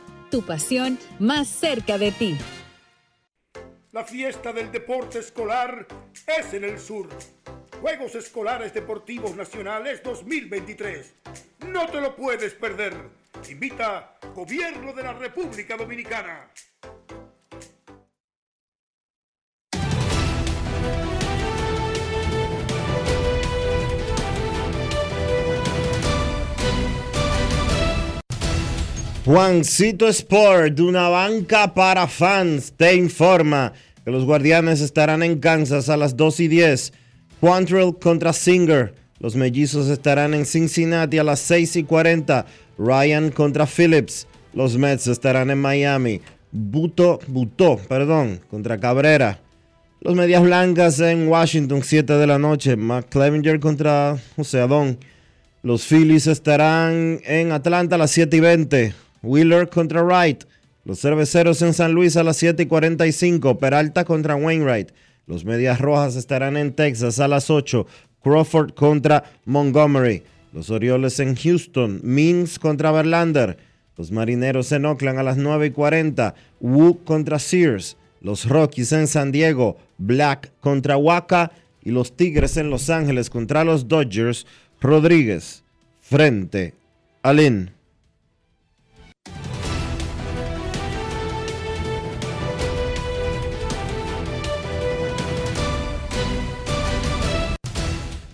tu pasión más cerca de ti. La fiesta del deporte escolar es en el sur. Juegos Escolares Deportivos Nacionales 2023. No te lo puedes perder. Invita Gobierno de la República Dominicana. Juancito Sport, una banca para fans, te informa que los guardianes estarán en Kansas a las 2 y 10. Quantrill contra Singer. Los mellizos estarán en Cincinnati a las 6 y 40. Ryan contra Phillips. Los Mets estarán en Miami. Buto, Buto, perdón, contra Cabrera. Los Medias Blancas en Washington, 7 de la noche. McClevinger contra José Adón. Los Phillies estarán en Atlanta a las 7 y 20. Wheeler contra Wright. Los cerveceros en San Luis a las 7 y 45. Peralta contra Wainwright. Los Medias Rojas estarán en Texas a las 8. Crawford contra Montgomery. Los Orioles en Houston. Means contra Verlander. Los Marineros en Oakland a las 9 y 40. Wu contra Sears. Los Rockies en San Diego. Black contra Waka. Y los Tigres en Los Ángeles contra los Dodgers. Rodríguez frente a Lynn.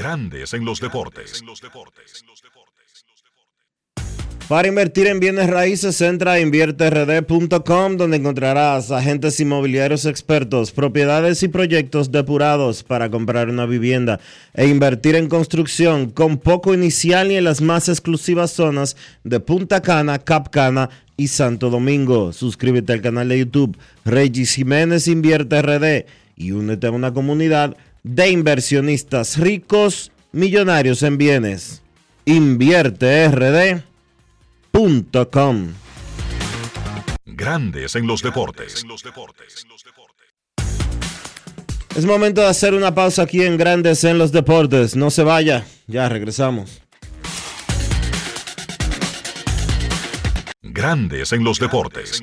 Grandes en los deportes. Para invertir en bienes raíces, entra a invierterd.com donde encontrarás agentes inmobiliarios expertos, propiedades y proyectos depurados para comprar una vivienda e invertir en construcción con poco inicial y en las más exclusivas zonas de Punta Cana, Cap Cana y Santo Domingo. Suscríbete al canal de YouTube Regis Jiménez Invierte RD y únete a una comunidad de inversionistas ricos, millonarios en bienes. Invierte RD Com. Grandes en los deportes. Es momento de hacer una pausa aquí en Grandes en los deportes. No se vaya, ya regresamos. Grandes en los deportes.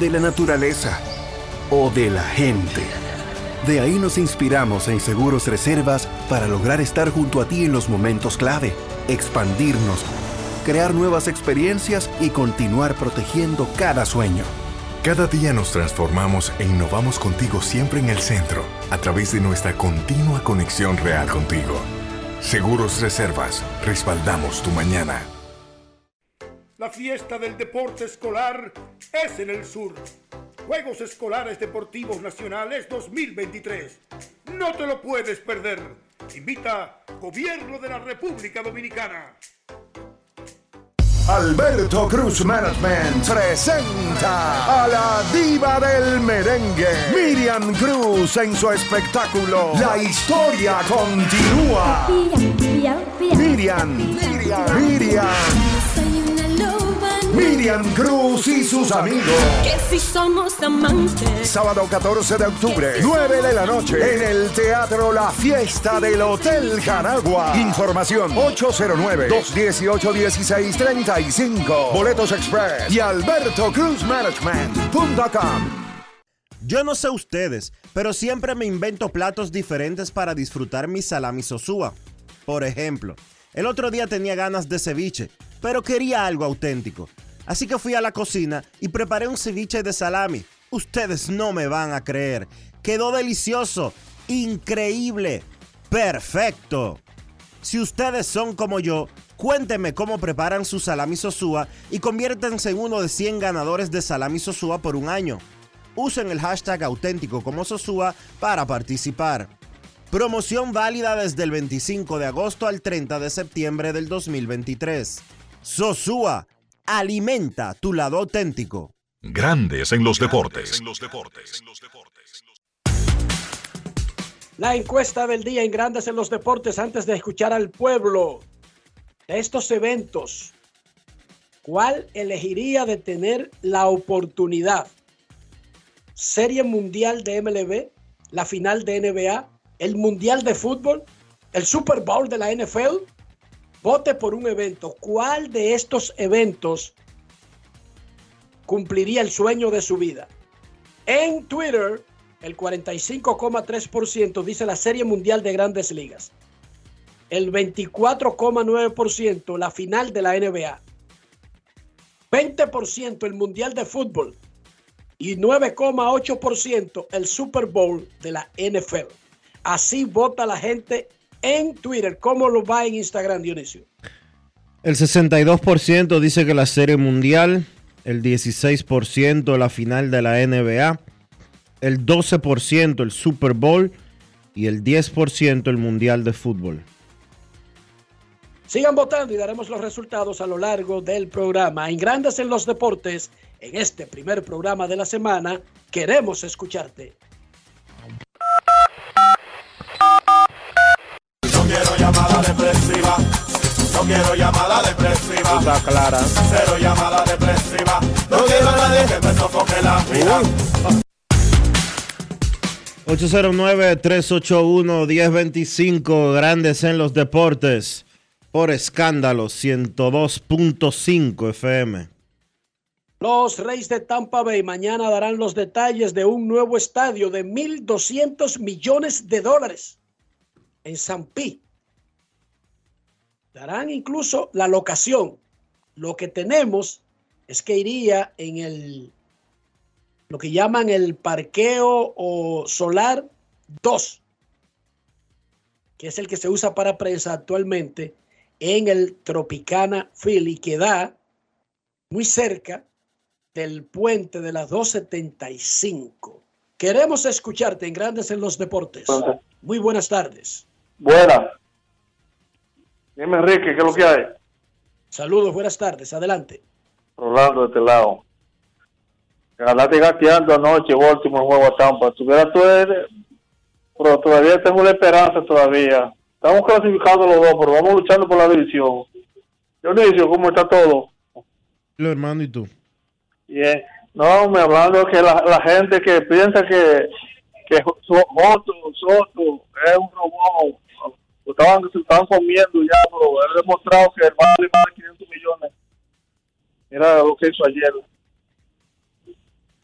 de la naturaleza o de la gente. De ahí nos inspiramos en Seguros Reservas para lograr estar junto a ti en los momentos clave, expandirnos, crear nuevas experiencias y continuar protegiendo cada sueño. Cada día nos transformamos e innovamos contigo siempre en el centro, a través de nuestra continua conexión real contigo. Seguros Reservas, respaldamos tu mañana. La fiesta del deporte escolar es en el sur. Juegos Escolares Deportivos Nacionales 2023. No te lo puedes perder. Invita Gobierno de la República Dominicana. Alberto Cruz Management presenta a la diva del merengue, Miriam Cruz en su espectáculo La historia continúa. Miriam, Miriam, Miriam. Miriam Cruz y sus amigos. Que si somos amantes. Sábado 14 de octubre, 9 de la noche, en el Teatro La Fiesta del Hotel Jaragua. Información 809-218-1635. Boletos Express y albertocruzmanagement.com. Yo no sé ustedes, pero siempre me invento platos diferentes para disfrutar mi salami sosúa. Por ejemplo, el otro día tenía ganas de ceviche, pero quería algo auténtico. Así que fui a la cocina y preparé un ceviche de salami. Ustedes no me van a creer. Quedó delicioso, increíble, perfecto. Si ustedes son como yo, cuéntenme cómo preparan su salami sosúa y conviértanse en uno de 100 ganadores de salami sosúa por un año. Usen el hashtag auténtico como Sosúa para participar. Promoción válida desde el 25 de agosto al 30 de septiembre del 2023. Sosúa Alimenta tu lado auténtico. Grandes en los deportes. La encuesta del día en Grandes en los deportes antes de escuchar al pueblo de estos eventos. ¿Cuál elegiría de tener la oportunidad? Serie Mundial de MLB, la final de NBA, el Mundial de Fútbol, el Super Bowl de la NFL vote por un evento, ¿cuál de estos eventos cumpliría el sueño de su vida? En Twitter, el 45,3% dice la Serie Mundial de Grandes Ligas. El 24,9% la final de la NBA. 20% el Mundial de Fútbol. Y 9,8% el Super Bowl de la NFL. Así vota la gente en Twitter. ¿Cómo lo va en Instagram, Dionisio? El 62% dice que la Serie Mundial, el 16% la final de la NBA, el 12% el Super Bowl y el 10% el Mundial de Fútbol. Sigan votando y daremos los resultados a lo largo del programa. En Grandes en los Deportes, en este primer programa de la semana, queremos escucharte. No quiero llamada depresiva. Está clara. Cero llamada depresiva. No quiero a nadie que me sofoque la vida. 809-381-1025, grandes en los deportes, por escándalo 102.5 FM. Los Reyes de Tampa Bay mañana darán los detalles de un nuevo estadio de 1.200 millones de dólares en San Pi. Darán incluso la locación. Lo que tenemos es que iría en el lo que llaman el parqueo o solar 2, que es el que se usa para prensa actualmente en el Tropicana Philly, que da muy cerca del puente de las 275. Queremos escucharte en Grandes en los Deportes. Muy buenas tardes. Buenas. Dime, Enrique, ¿qué es lo que hay? Saludos, buenas tardes. Adelante. Rolando de este lado. Ganaste gateando anoche, último juego a Tampa. Tuviera tú, pero todavía tengo la esperanza todavía. Estamos clasificados los dos, pero vamos luchando por la división. Dionisio, ¿cómo está todo? Lo hermano, ¿y tú? Bien. No, me hablando que la, la gente que piensa que, que Soto, Soto es un robot, estaban, se estaban comiendo ya, pero he demostrado que el vale más de 500 millones. Mira lo que hizo ayer.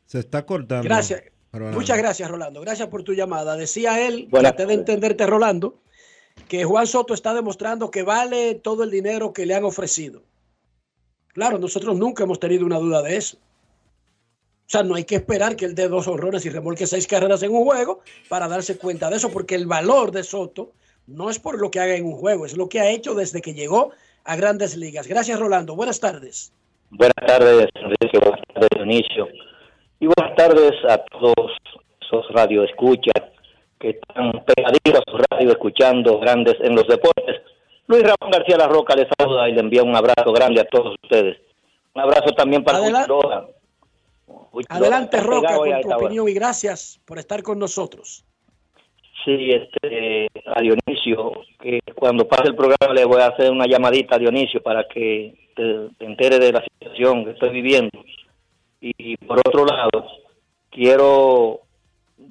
Se está cortando. Gracias. Muchas gracias, Rolando. Gracias por tu llamada. Decía él, Buenas traté de entenderte, Rolando, que Juan Soto está demostrando que vale todo el dinero que le han ofrecido. Claro, nosotros nunca hemos tenido una duda de eso. O sea, no hay que esperar que él dé dos horrores y remolque seis carreras en un juego para darse cuenta de eso, porque el valor de Soto no es por lo que haga en un juego, es lo que ha hecho desde que llegó a grandes ligas. Gracias, Rolando. Buenas tardes. Buenas tardes, Enrique. Buenas tardes, Dionisio. Y buenas tardes a todos esos radioescuchas que están pegaditos a su radio escuchando grandes en los deportes. Luis Ramón García La Roca les saluda y le envía un abrazo grande a todos ustedes. Un abrazo también para Adelante. Luis Adelante, Roca, con tu hora. opinión y gracias por estar con nosotros. Sí, este, a Dionisio, que cuando pase el programa le voy a hacer una llamadita a Dionisio para que te, te entere de la situación que estoy viviendo. Y, por otro lado, quiero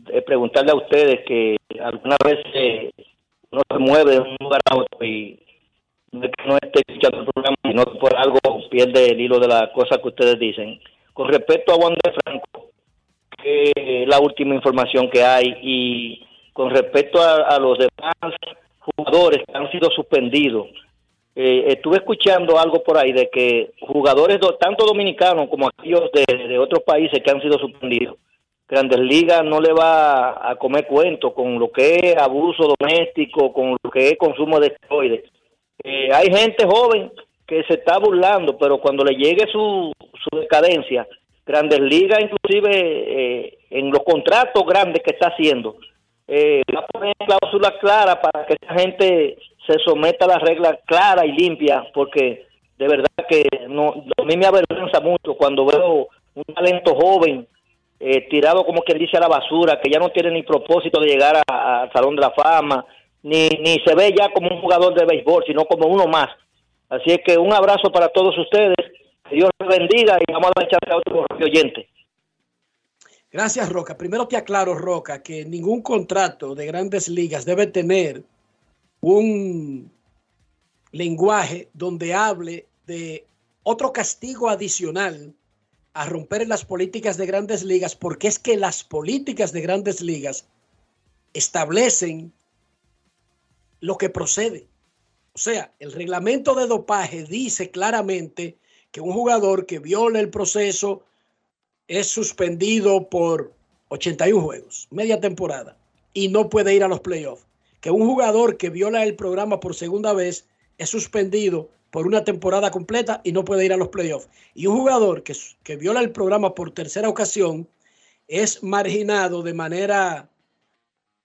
eh, preguntarle a ustedes que alguna vez eh, uno se mueve de un lugar a otro y no es que no esté escuchando el programa, sino que por algo pierde el hilo de las cosas que ustedes dicen. Con respecto a Wander Franco, que es la última información que hay y con respecto a, los demás jugadores que han sido suspendidos, eh, estuve escuchando algo por ahí de que jugadores do- tanto dominicanos como aquellos de, de otros países que han sido suspendidos, Grandes Ligas no le va a comer cuento con lo que es abuso doméstico, con lo que es consumo de esteroides. Eh, hay gente joven que se está burlando, pero cuando le llegue su, su decadencia, Grandes Ligas inclusive eh, en los contratos grandes que está haciendo, eh, va a poner cláusulas claras para que esa gente se someta a las reglas claras y limpias, porque de verdad que no, a mí me avergüenza mucho cuando veo un talento joven eh, tirado como quien dice a la basura, que ya no tiene ni propósito de llegar al Salón de la Fama, ni, ni se ve ya como un jugador de béisbol, sino como uno más. Así es que un abrazo para todos ustedes, Dios les bendiga y vamos a chance a otro oyente. Gracias, Roca. Primero te aclaro, Roca, que ningún contrato de grandes ligas debe tener un lenguaje donde hable de otro castigo adicional a romper las políticas de grandes ligas, porque es que las políticas de grandes ligas establecen lo que procede. O sea, el reglamento de dopaje dice claramente que un jugador que viole el proceso es suspendido por 81 juegos, media temporada, y no puede ir a los playoffs. Que un jugador que viola el programa por segunda vez es suspendido por una temporada completa y no puede ir a los playoffs. Y un jugador que, que viola el programa por tercera ocasión es marginado de manera,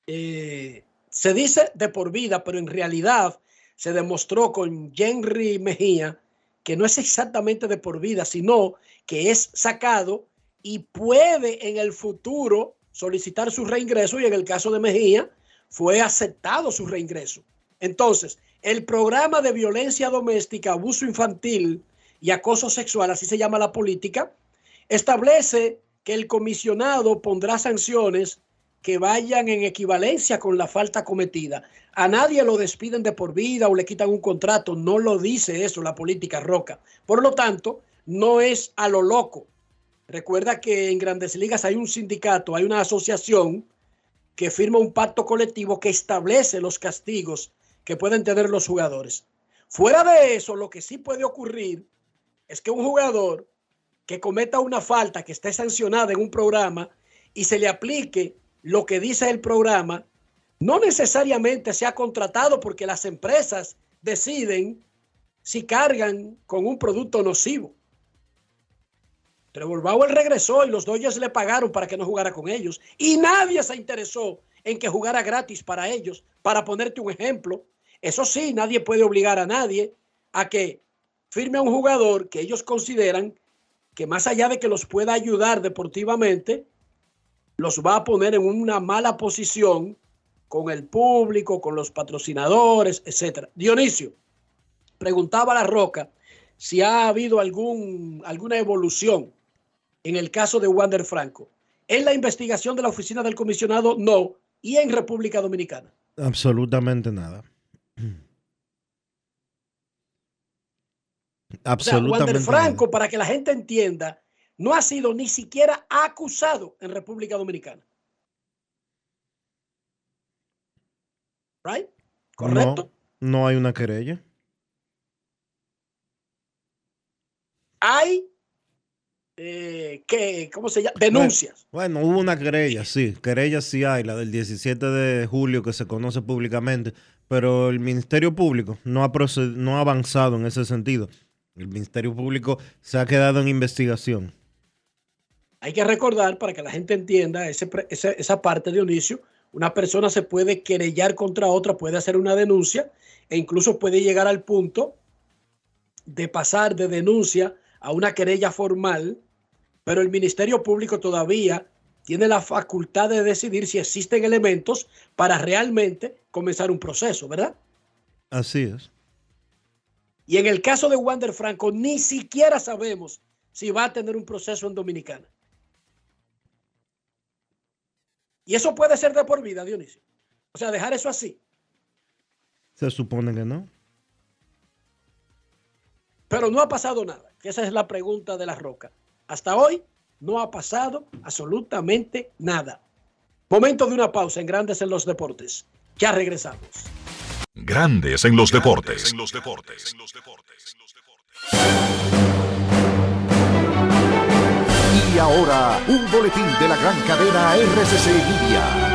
eh, se dice de por vida, pero en realidad se demostró con Henry Mejía que no es exactamente de por vida, sino que es sacado y puede en el futuro solicitar su reingreso y en el caso de Mejía fue aceptado su reingreso. Entonces, el programa de violencia doméstica, abuso infantil y acoso sexual, así se llama la política, establece que el comisionado pondrá sanciones que vayan en equivalencia con la falta cometida. A nadie lo despiden de por vida o le quitan un contrato, no lo dice eso la política roca. Por lo tanto, no es a lo loco. Recuerda que en grandes ligas hay un sindicato, hay una asociación que firma un pacto colectivo que establece los castigos que pueden tener los jugadores. Fuera de eso, lo que sí puede ocurrir es que un jugador que cometa una falta que esté sancionada en un programa y se le aplique lo que dice el programa, no necesariamente sea contratado porque las empresas deciden si cargan con un producto nocivo. Trevor Bauer regresó y los Dodgers le pagaron para que no jugara con ellos. Y nadie se interesó en que jugara gratis para ellos. Para ponerte un ejemplo, eso sí, nadie puede obligar a nadie a que firme a un jugador que ellos consideran que más allá de que los pueda ayudar deportivamente, los va a poner en una mala posición con el público, con los patrocinadores, etcétera. Dionisio, preguntaba a La Roca si ha habido alguna evolución en el caso de Wander Franco. En la investigación de la oficina del comisionado, no. Y en República Dominicana. Absolutamente nada. Absolutamente. Wander Franco, para que la gente entienda, no ha sido ni siquiera acusado en República Dominicana. ¿Right? ¿Correcto? No, hay una querella. Hay eh, que, ¿cómo se llama? Denuncias. Bueno, hubo una querella, sí. Querella sí hay, la del 17 de julio que se conoce públicamente, pero el Ministerio Público no ha, no ha avanzado en ese sentido. El Ministerio Público se ha quedado en investigación. Hay que recordar, para que la gente entienda esa parte de Dionisio, una persona se puede querellar contra otra, puede hacer una denuncia e incluso puede llegar al punto de pasar de denuncia a una querella formal, pero el Ministerio Público todavía tiene la facultad de decidir si existen elementos para realmente comenzar un proceso, ¿verdad? Así es. Y en el caso de Wander Franco, ni siquiera sabemos si va a tener un proceso en Dominicana. Y eso puede ser de por vida, Dionisio. O sea, dejar eso así. Se supone que no. Pero no ha pasado nada. Esa es la pregunta de la roca. Hasta hoy no ha pasado absolutamente nada. Momento de una pausa en Grandes en los Deportes. Ya regresamos. Grandes en los Deportes. En los Deportes. Y ahora, un boletín de la gran cadena RCC Libia.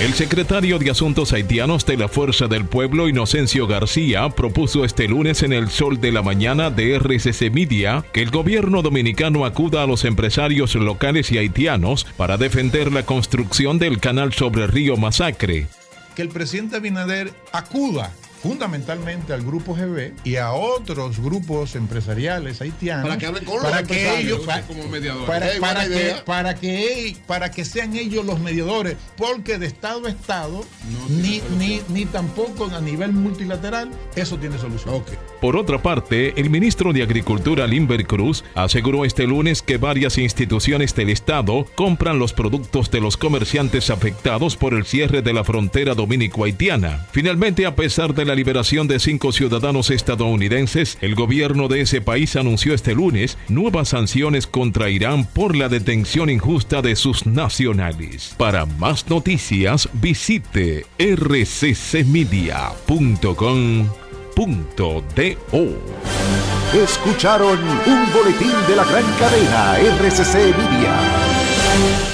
El secretario de Asuntos Haitianos de la Fuerza del Pueblo, Inocencio García, propuso este lunes en el Sol de la Mañana de RCC Media que el gobierno dominicano acuda a los empresarios locales y haitianos para defender la construcción del canal sobre Río Masacre. Que el presidente Abinader acuda fundamentalmente al grupo GB y a otros grupos empresariales haitianos para que hablen con para los que ellos como mediadores. para, Hey, para que, para que para que sean ellos los mediadores porque de estado a estado ni, ni, ni tampoco a nivel multilateral eso tiene solución Por otra parte, el ministro de Agricultura Limber Cruz aseguró este lunes que varias instituciones del Estado compran los productos de los comerciantes afectados por el cierre de la frontera dominico-haitiana. Finalmente, a pesar de la liberación de cinco ciudadanos estadounidenses, el gobierno de ese país anunció este lunes nuevas sanciones contra Irán por la detención injusta de sus nacionales. Para más noticias, visite rccmedia.com .do. Escucharon un boletín de la gran cadena RCC Media.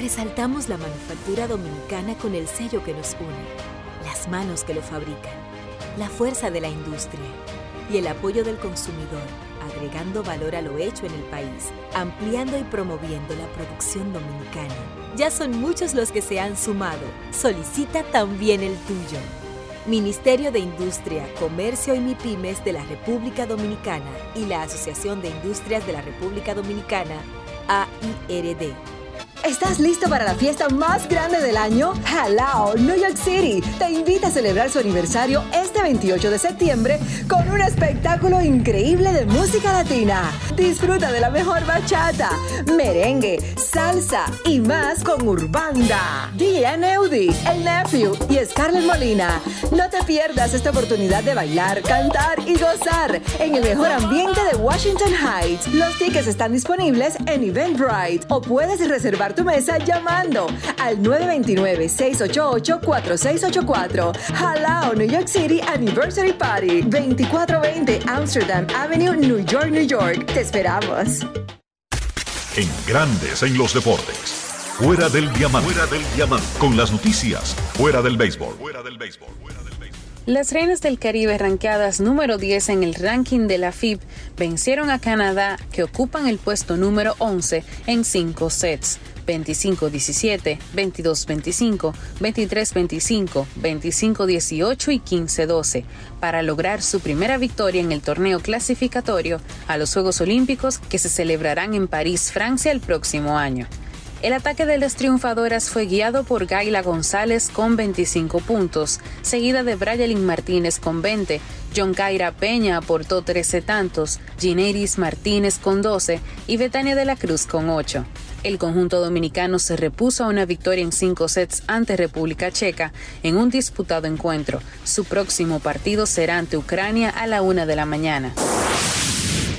Resaltamos la manufactura dominicana con el sello que nos une, las manos que lo fabrican, la fuerza de la industria y el apoyo del consumidor, agregando valor a lo hecho en el país, ampliando y promoviendo la producción dominicana. Ya son muchos los que se han sumado. Solicita también el tuyo. Ministerio de Industria, Comercio y MIPIMES de la República Dominicana y la Asociación de Industrias de la República Dominicana, AIRD. ¿Estás listo para la fiesta más grande del año? Hello, New York City te invita a celebrar su aniversario este 28 de septiembre con un espectáculo increíble de música latina. Disfruta de la mejor bachata, merengue, salsa y más con Urbanda, DJ Neudi, El Nephew y Scarlett Molina. No te pierdas esta oportunidad de bailar, cantar y gozar en el mejor ambiente de Washington Heights. Los tickets están disponibles en Eventbrite o puedes reservar tu mesa llamando al 929-688-4684. Halao New York City Anniversary Party, 2420 Amsterdam Avenue, New York, New York. Te esperamos. En Grandes en los Deportes. Fuera del diamante. Fuera del diamante. Con las noticias. Fuera del béisbol. Fuera del béisbol. Las Reinas del Caribe, ranqueadas número 10 en el ranking de la FIB, vencieron a Canadá, que ocupan el puesto número 11 en cinco sets. 25-17, 22-25, 23-25, 25-18 y 15-12 para lograr su primera victoria en el torneo clasificatorio a los Juegos Olímpicos que se celebrarán en París, Francia el próximo año. El ataque de las triunfadoras fue guiado por Gaila González con 25 puntos, seguida de Brayelin Martínez con 20, John Caira Peña aportó 13 tantos, Gineris Martínez con 12 y Betania de la Cruz con 8. El conjunto dominicano se repuso a una victoria en cinco sets ante República Checa en un disputado encuentro. Su próximo partido será ante Ucrania a la una de la mañana.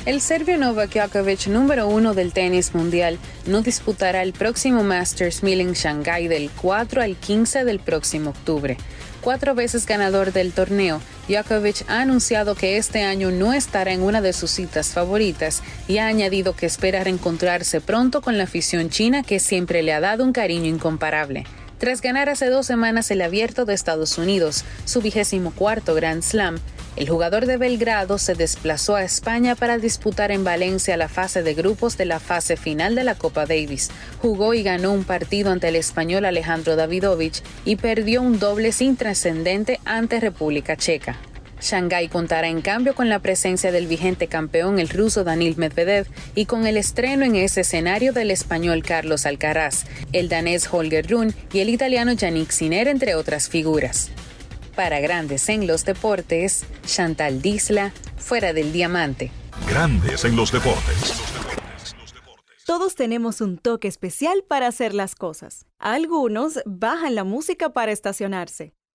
El serbio Novak Djokovic, número uno del tenis mundial, no disputará el próximo Masters 1000 en Shanghái del 4 al 15 del próximo octubre. Cuatro veces ganador del torneo, Djokovic ha anunciado que este año no estará en una de sus citas favoritas y ha añadido que espera reencontrarse pronto con la afición china que siempre le ha dado un cariño incomparable. Tras ganar hace dos semanas el abierto de Estados Unidos, su vigésimo cuarto Grand Slam, el jugador de Belgrado se desplazó a España para disputar en Valencia la fase de grupos de la fase final de la Copa Davis. Jugó y ganó un partido ante el español Alejandro Davidovich y perdió un doble sin trascendente ante República Checa. Shanghái contará en cambio con la presencia del vigente campeón el ruso Danil Medvedev y con el estreno en ese escenario del español Carlos Alcaraz, el danés Holger Rune y el italiano Yannick Sinner entre otras figuras. Para grandes en los deportes, Chantal Disla, fuera del diamante. Grandes en los deportes. Todos tenemos un toque especial para hacer las cosas. Algunos bajan la música para estacionarse.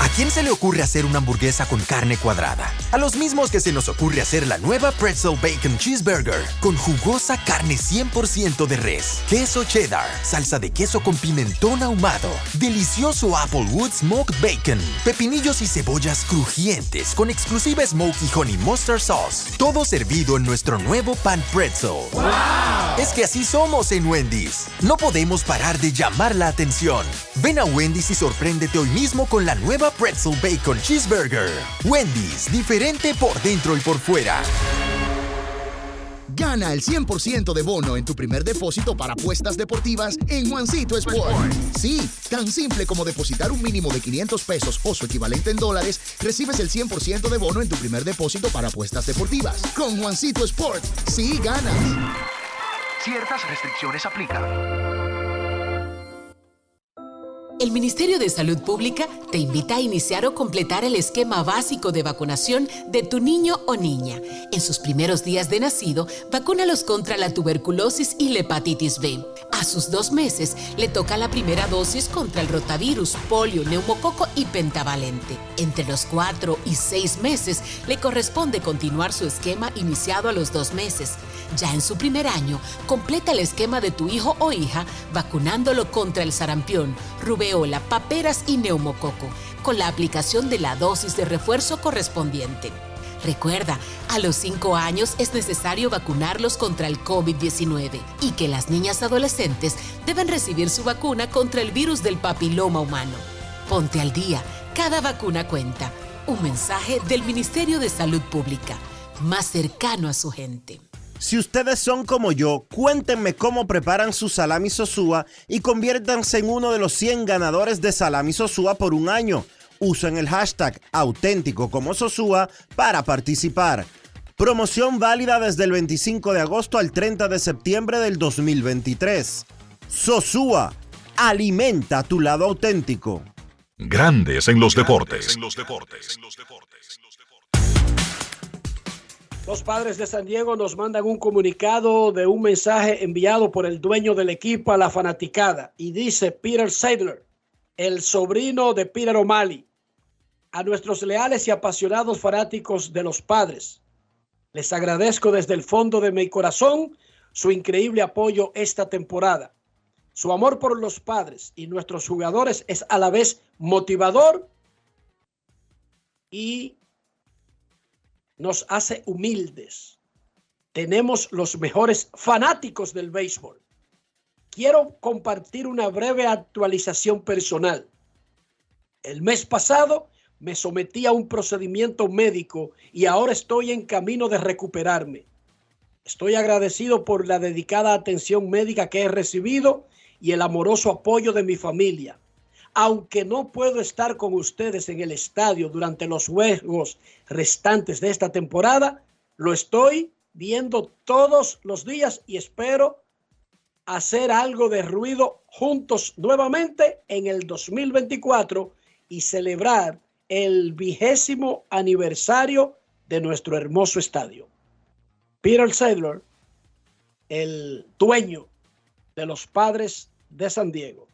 ¿A quién se le ocurre hacer una hamburguesa con carne cuadrada? A los mismos que se nos ocurre hacer la nueva Pretzel Bacon Cheeseburger con jugosa carne 100% de res, queso cheddar, salsa de queso con pimentón ahumado, delicioso Applewood Smoked Bacon, pepinillos y cebollas crujientes con exclusiva Smoky Honey Mustard Sauce. Todo servido en nuestro nuevo pan pretzel. Es que así somos en Wendy's. No podemos parar de llamar la atención. Ven a Wendy's y sorpréndete hoy mismo con la nueva Pretzel Bacon Cheeseburger. Wendy's, diferente por dentro y por fuera. Gana el 100% de bono en tu primer depósito para apuestas deportivas en Juancito Sport. Sí, tan simple como depositar un mínimo de 500 pesos o su equivalente en dólares, recibes el 100% de bono en tu primer depósito para apuestas deportivas. Con Juancito Sport, sí ganas. Ciertas restricciones aplican. El Ministerio de Salud Pública te invita a iniciar o completar el esquema básico de vacunación de tu niño o niña. En sus primeros días de nacido, vacúnalos contra la tuberculosis y la hepatitis B. A sus dos meses le toca la primera dosis contra el rotavirus, polio, neumococo y pentavalente. Entre los cuatro y seis meses le corresponde continuar su esquema iniciado a los dos meses. Ya en su primer año, completa el esquema de tu hijo o hija vacunándolo contra el sarampión, rubeola, paperas y neumococo, con la aplicación de la dosis de refuerzo correspondiente. Recuerda, a los 5 años es necesario vacunarlos contra el COVID-19 y que las niñas adolescentes deben recibir su vacuna contra el virus del papiloma humano. Ponte al día, cada vacuna cuenta. Un mensaje del Ministerio de Salud Pública, más cercano a su gente. Si ustedes son como yo, cuéntenme cómo preparan su salami sosúa y conviértanse en uno de los 100 ganadores de salami sosúa por un año. Usen el hashtag auténtico como Sosúa para participar. Promoción válida desde el 25 de agosto al 30 de septiembre del 2023. Sosúa, alimenta tu lado auténtico. Grandes en los deportes. Los padres de San Diego nos mandan un comunicado de un mensaje enviado por el dueño del equipo a la fanaticada y dice Peter Seidler, el sobrino de Peter O'Malley a nuestros leales y apasionados fanáticos de los padres. Les agradezco desde el fondo de mi corazón su increíble apoyo esta temporada. Su amor por los padres y nuestros jugadores es a la vez motivador y nos hace humildes. Tenemos los mejores fanáticos del béisbol. Quiero compartir una breve actualización personal. El mes pasado me sometí a un procedimiento médico y ahora estoy en camino de recuperarme. Estoy agradecido por la dedicada atención médica que he recibido y el amoroso apoyo de mi familia. Aunque no puedo estar con ustedes en el estadio durante los juegos restantes de esta temporada, lo estoy viendo todos los días y espero hacer algo de ruido juntos nuevamente en el 2024 y celebrar el vigésimo aniversario de nuestro hermoso estadio. Peter Sadler, el dueño de los padres de San Diego,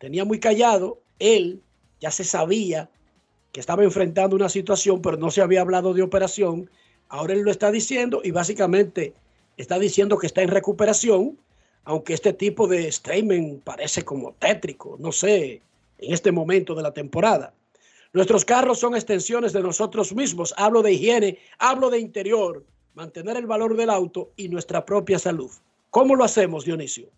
tenía muy callado, él ya se sabía que estaba enfrentando una situación, pero no se había hablado de operación. Ahora él lo está diciendo y básicamente está diciendo que está en recuperación, aunque este tipo de statement parece como tétrico, no sé, en este momento de la temporada. Nuestros carros son extensiones de nosotros mismos. Hablo de higiene, hablo de interior, mantener el valor del auto y nuestra propia salud. ¿Cómo lo hacemos, Dionisio?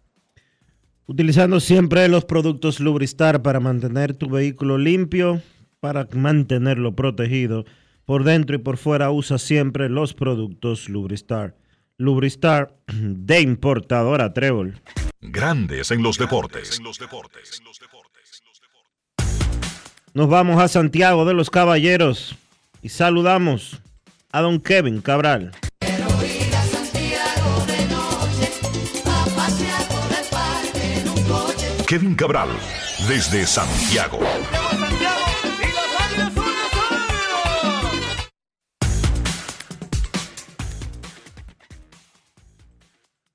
Utilizando siempre los productos Lubristar para mantener tu vehículo limpio, para mantenerlo protegido. Por dentro y por fuera usa siempre los productos Lubristar. Lubristar de importadora Trébol. Grandes en los deportes. Nos vamos a Santiago de los Caballeros y saludamos a don Kevin Cabral. Kevin Cabral, desde Santiago.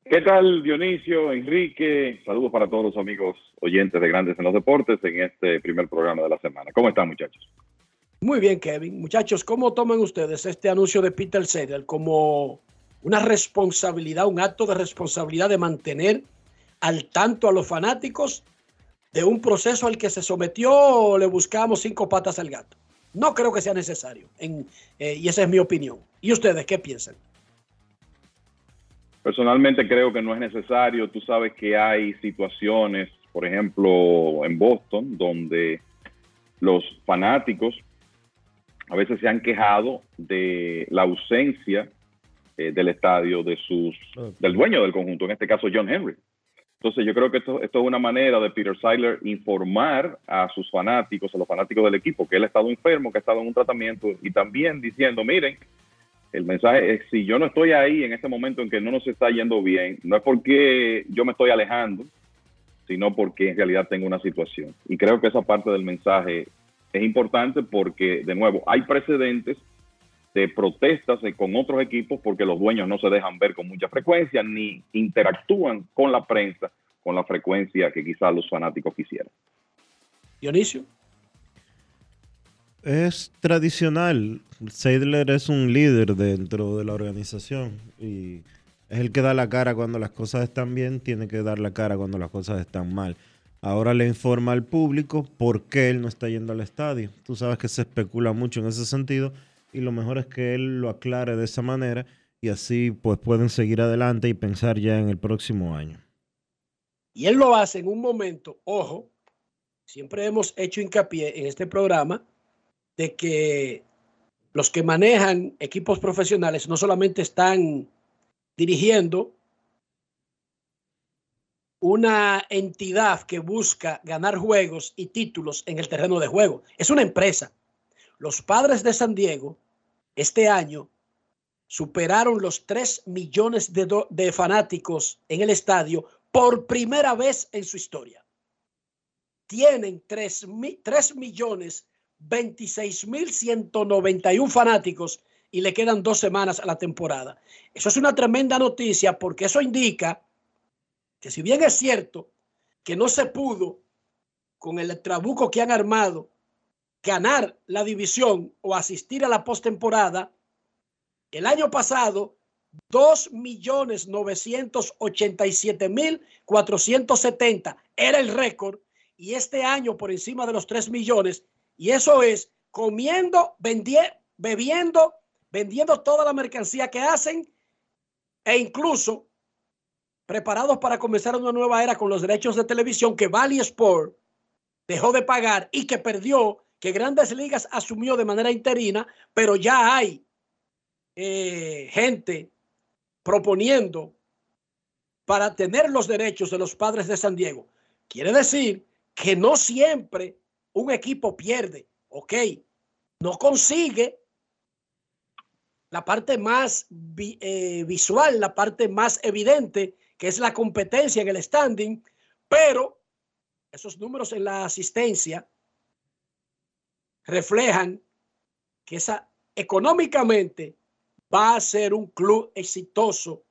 ¿Qué tal Dionisio, Enrique? Saludos para todos los amigos oyentes de Grandes en los Deportes en este primer programa de la semana. ¿Cómo están muchachos? Muy bien, Kevin. Muchachos, ¿cómo toman ustedes este anuncio de Peter Sedel como una responsabilidad, un acto de responsabilidad de mantener al tanto a los fanáticos de un proceso al que se sometió o le buscamos cinco patas al gato? No creo que sea necesario, en, eh, y esa es mi opinión. ¿Y ustedes qué piensan? Personalmente creo que no es necesario. Tú sabes que hay situaciones, por ejemplo, en Boston, donde los fanáticos a veces se han quejado de la ausencia eh, del estadio de sus del dueño del conjunto, en este caso John Henry. Entonces yo creo que esto, esto es una manera de Peter Seiler informar a sus fanáticos, a los fanáticos del equipo, que él ha estado enfermo, que ha estado en un tratamiento y también diciendo, miren, el mensaje es, si yo no estoy ahí en este momento en que no nos está yendo bien, no es porque yo me estoy alejando, sino porque en realidad tengo una situación. Y creo que esa parte del mensaje es importante porque, de nuevo, hay precedentes de protestas con otros equipos porque los dueños no se dejan ver con mucha frecuencia ni interactúan con la prensa con la frecuencia que quizás los fanáticos quisieran. Dionisio. Es tradicional. Seidler es un líder dentro de la organización y es el que da la cara cuando las cosas están bien, tiene que dar la cara cuando las cosas están mal. Ahora le informa al público por qué él no está yendo al estadio. Tú sabes que se especula mucho en ese sentido y lo mejor es que él lo aclare de esa manera y así pues pueden seguir adelante y pensar ya en el próximo año. Y él lo hace en un momento, ojo, siempre hemos hecho hincapié en este programa de que los que manejan equipos profesionales no solamente están dirigiendo una entidad que busca ganar juegos y títulos en el terreno de juego. Es una empresa. Los padres de San Diego este año superaron los 3 millones de, fanáticos en el estadio por primera vez en su historia. Tienen 3, 3 millones 26 mil 191 fanáticos y le quedan dos semanas a la temporada. Eso es una tremenda noticia porque eso indica que si bien es cierto que no se pudo con el trabuco que han armado ganar la división o asistir a la postemporada, el año pasado 2.987.470 era el récord y este año por encima de los 3 millones y eso es comiendo, bebiendo, vendiendo toda la mercancía que hacen e incluso preparados para comenzar una nueva era con los derechos de televisión que Valley Sport dejó de pagar y que perdió, que Grandes Ligas asumió de manera interina, pero ya hay eh, gente proponiendo para tener los derechos de los padres de San Diego. Quiere decir que no siempre un equipo pierde, ok, no consigue la parte más eh, visual, la parte más evidente, que es la competencia en el standing, pero esos números en la asistencia reflejan que esa económicamente va a ser un club exitoso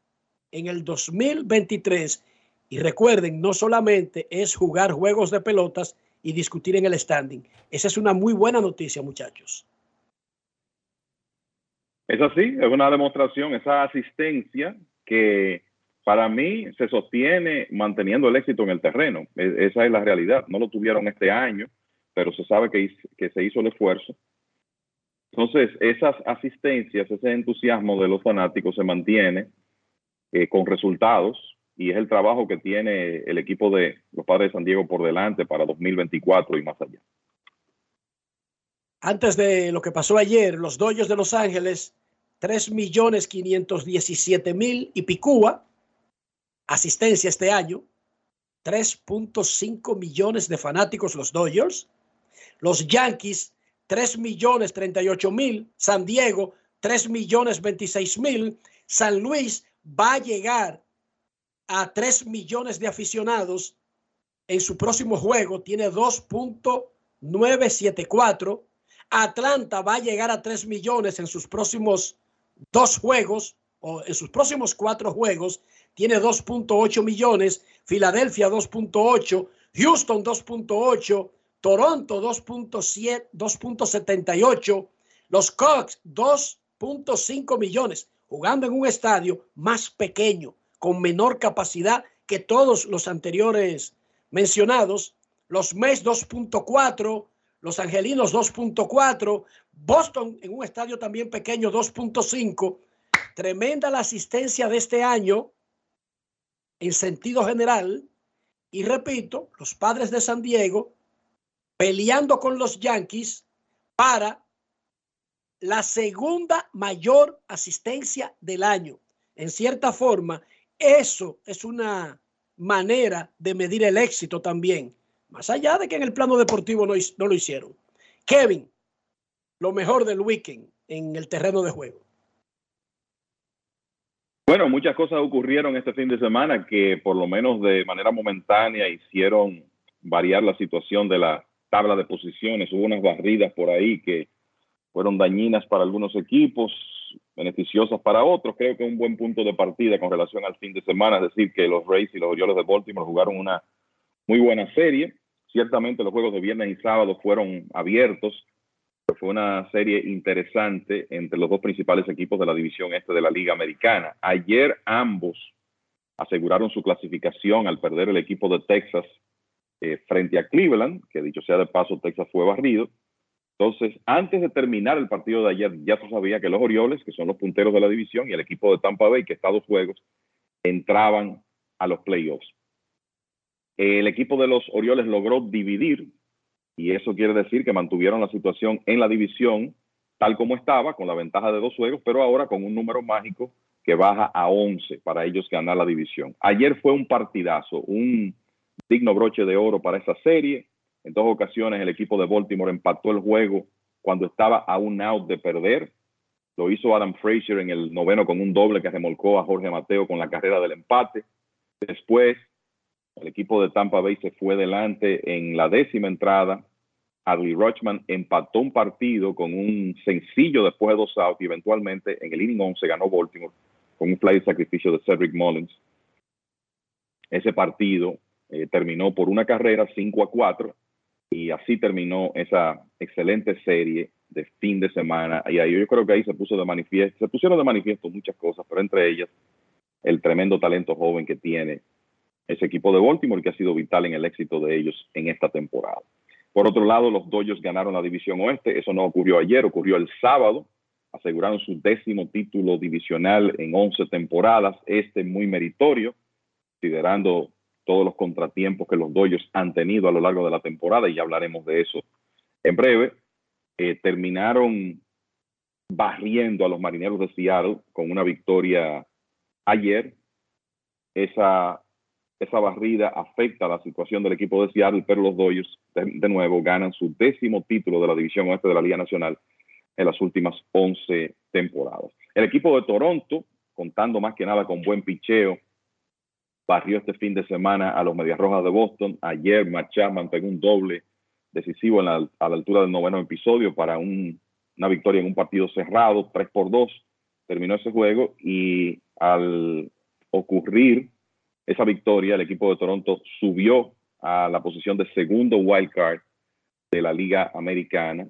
en el 2023. Y recuerden, no solamente es jugar juegos de pelotas, y discutir en el standing. Esa es una muy buena noticia, muchachos. Es así, es una demostración, esa asistencia que para mí se sostiene manteniendo el éxito en el terreno. E, esa es la realidad. No lo tuvieron este año, pero se sabe que, se hizo el esfuerzo. Entonces, esas asistencias, ese entusiasmo de los fanáticos se mantiene eh, con resultados y es el trabajo que tiene el equipo de los Padres de San Diego por delante para 2024 y más allá. Antes de lo que pasó ayer, los Dodgers de Los Ángeles, 3 millones 517 mil y Picúa, asistencia este año, 3.5 millones de fanáticos los Dodgers, los Yankees, 3 millones 38 mil, San Diego, 3 millones 26 mil, San Luis va a llegar a 3 millones de aficionados en su próximo juego, tiene 2.974. Atlanta va a llegar a 3 millones en sus próximos dos juegos o en sus próximos cuatro juegos, tiene 2.8 millones. Filadelfia 2.8, Houston 2.8, Toronto 2.7, 2.78, los Cox 2.5 millones, jugando en un estadio más pequeño con menor capacidad que todos los anteriores mencionados. Los Mets 2.4, los Angelinos 2.4, Boston en un estadio también pequeño 2.5. Tremenda la asistencia de este año en sentido general. Y repito, los padres de San Diego peleando con los Yankees para la segunda mayor asistencia del año. En cierta forma, eso es una manera de medir el éxito también, más allá de que en el plano deportivo no, lo hicieron. Kevin, lo mejor del weekend en el terreno de juego. Bueno, muchas cosas ocurrieron este fin de semana que por lo menos de manera momentánea hicieron variar la situación de la tabla de posiciones. Hubo unas barridas por ahí que fueron dañinas para algunos equipos. beneficiosas para otros. Creo que un buen punto de partida con relación al fin de semana, es decir, que los Rays y los Orioles de Baltimore jugaron una muy buena serie. Ciertamente los juegos de viernes y sábado fueron abiertos, pero fue una serie interesante entre los dos principales equipos de la división este de la Liga Americana. Ayer ambos aseguraron su clasificación al perder el equipo de Texas eh, frente a Cleveland, que dicho sea de paso, Texas fue barrido. Entonces, antes de terminar el partido de ayer, ya se sabía que los Orioles, que son los punteros de la división, y el equipo de Tampa Bay, que está a dos juegos, entraban a los playoffs. El equipo de los Orioles logró dividir, y eso quiere decir que mantuvieron la situación en la división tal como estaba, con la ventaja de dos juegos, pero ahora con un número mágico que baja a 11 para ellos ganar la división. Ayer fue un partidazo, un digno broche de oro para esa serie. En dos ocasiones el equipo de Baltimore empató el juego cuando estaba a un out de perder. Lo hizo Adam Frazier en el noveno con un doble que remolcó a Jorge Mateo con la carrera del empate. Después, el equipo de Tampa Bay se fue delante en la décima entrada. Adley Rochman empató un partido con un sencillo después de dos outs y eventualmente en el inning 11 ganó Baltimore con un fly de sacrificio de Cedric Mullins. Ese partido eh, terminó por una carrera 5 a 4 y así terminó esa excelente serie de fin de semana. Y ahí yo creo que ahí se puso de manifiesto, se pusieron de manifiesto muchas cosas, pero entre ellas el tremendo talento joven que tiene ese equipo de Baltimore que ha sido vital en el éxito de ellos en esta temporada. Por otro lado, los Dodgers ganaron la división oeste. Eso no ocurrió ayer, ocurrió el sábado. Aseguraron su décimo título divisional en 11 temporadas. Este muy meritorio, considerando todos los contratiempos que los Dodgers han tenido a lo largo de la temporada, y ya hablaremos de eso en breve. Eh, terminaron barriendo a los marineros de Seattle con una victoria ayer. Esa, esa barrida afecta la situación del equipo de Seattle, pero los Dodgers de, nuevo ganan su décimo título de la división oeste de la Liga Nacional en las últimas 11 temporadas. El equipo de Toronto, contando más que nada con buen picheo, barrió este fin de semana a los Medias Rojas de Boston. Ayer Matt Chapman pegó un doble decisivo a la altura del noveno episodio para una victoria en un partido cerrado, 3 por 2. Terminó ese juego y al ocurrir esa victoria, el equipo de Toronto subió a la posición de segundo wild card de la Liga Americana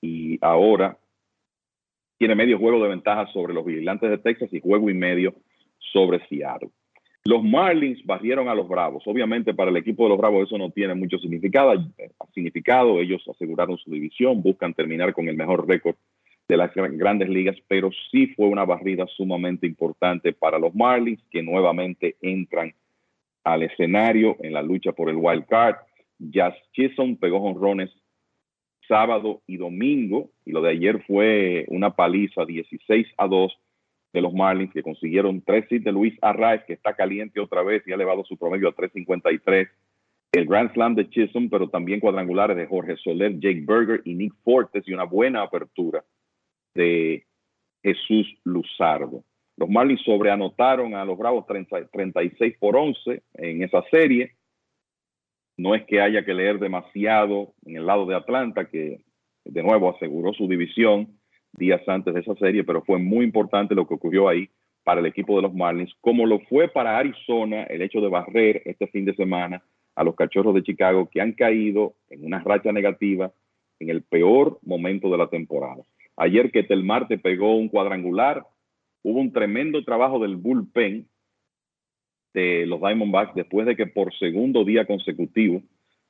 y ahora tiene medio juego de ventaja sobre los vigilantes de Texas y juego y medio sobre Seattle. Los Marlins barrieron a los Bravos. Obviamente para el equipo de los Bravos eso no tiene mucho significado. significado. Ellos aseguraron su división, buscan terminar con el mejor récord de las grandes ligas, pero sí fue una barrida sumamente importante para los Marlins que nuevamente entran al escenario en la lucha por el wild card. Jazz Chisholm pegó jonrones sábado y domingo y lo de ayer fue una paliza 16 a 2 de los Marlins que consiguieron tres hits de Luis Arraez, que está caliente otra vez y ha elevado su promedio a 3.53. El Grand Slam de Chisholm, pero también cuadrangulares de Jorge Soler, Jake Berger y Nick Fortes y una buena apertura de Jesús Luzardo. Los Marlins sobreanotaron a los Bravos 36 por 11 en esa serie. No es que haya que leer demasiado en el lado de Atlanta, que de nuevo aseguró su división días antes de esa serie, pero fue muy importante lo que ocurrió ahí para el equipo de los Marlins, como lo fue para Arizona el hecho de barrer este fin de semana a los Cachorros de Chicago que han caído en una racha negativa en el peor momento de la temporada. Ayer que Tel Marte pegó un cuadrangular, hubo un tremendo trabajo del bullpen de los Diamondbacks después de que por segundo día consecutivo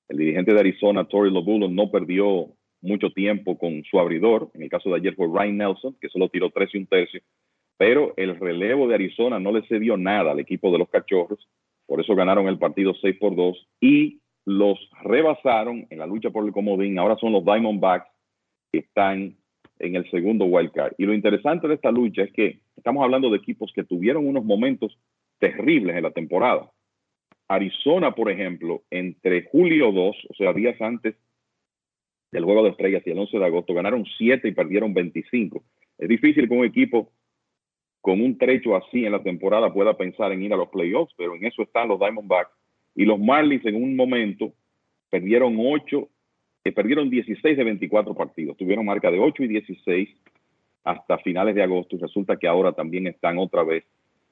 el dirigente de Arizona, Torrey Lobulo, no perdió mucho tiempo con su abridor. En el caso de ayer fue Ryan Nelson, que solo tiró tres y un tercio. Pero el relevo de Arizona no le cedió nada al equipo de los Cachorros. Por eso ganaron el partido 6 por 2 y los rebasaron en la lucha por el comodín. Ahora son los Diamondbacks que están en el segundo wild card. Y lo interesante de esta lucha es que estamos hablando de equipos que tuvieron unos momentos terribles en la temporada. Arizona, por ejemplo, entre julio 2, o sea, días antes del Juego de Estrellas y el 11 de agosto ganaron 7 y perdieron 25. Es difícil que un equipo con un trecho así en la temporada pueda pensar en ir a los playoffs, pero en eso están los Diamondbacks. Y los Marlins en un momento perdieron 8, eh, perdieron 16 de 24 partidos. Tuvieron marca de 8 y 16 hasta finales de agosto y resulta que ahora también están otra vez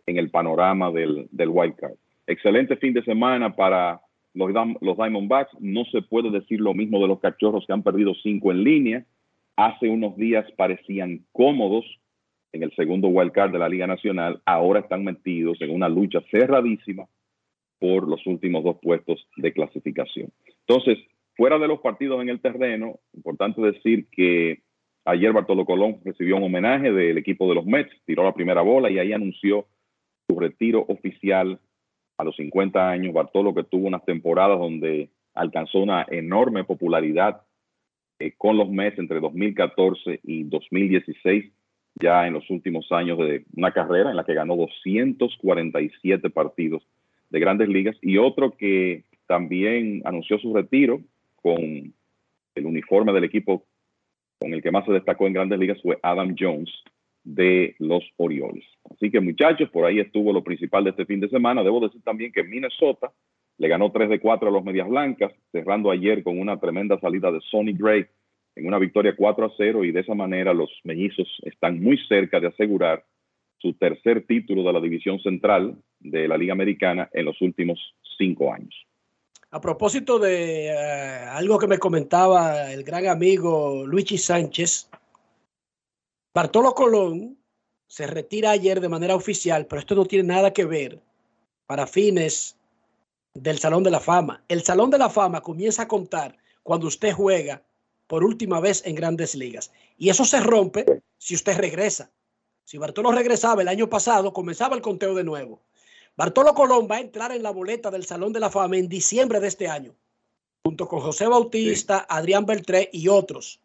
en el panorama del, del wild card. Excelente fin de semana para los, Diamondbacks. No se puede decir lo mismo de los cachorros que han perdido cinco en línea. Hace unos días parecían cómodos en el segundo wild card de la Liga Nacional. Ahora están metidos en una lucha cerradísima por los últimos dos puestos de clasificación. Entonces, fuera de los partidos en el terreno, importante decir que ayer Bartolo Colón recibió un homenaje del equipo de los Mets, tiró la primera bola y ahí anunció su retiro oficial a los 50 años. Bartolo que tuvo unas temporadas donde alcanzó una enorme popularidad eh, con los Mets entre 2014 y 2016, ya en los últimos años de una carrera en la que ganó 247 partidos de grandes ligas y otro que también anunció su retiro con el uniforme del equipo con el que más se destacó en grandes ligas fue Adam Jones de los Orioles. Así que muchachos, por ahí estuvo lo principal de este fin de semana. Debo decir también que Minnesota le ganó 3 de 4 a los Medias Blancas, cerrando ayer con una tremenda salida de Sonny Gray en una victoria 4 a 0 y de esa manera los mellizos están muy cerca de asegurar su tercer título de la división central de la Liga Americana en los últimos cinco años. A propósito de eh, algo que me comentaba el gran amigo Luigi Sánchez, Bartolo Colón se retira ayer de manera oficial, pero esto no tiene nada que ver para fines del Salón de la Fama. El Salón de la Fama comienza a contar cuando usted juega por última vez en grandes ligas. Y eso se rompe si usted regresa. Si Bartolo regresaba el año pasado, comenzaba el conteo de nuevo. Bartolo Colón va a entrar en la boleta del Salón de la Fama en diciembre de este año, junto con José Bautista, Adrián Beltré y otros.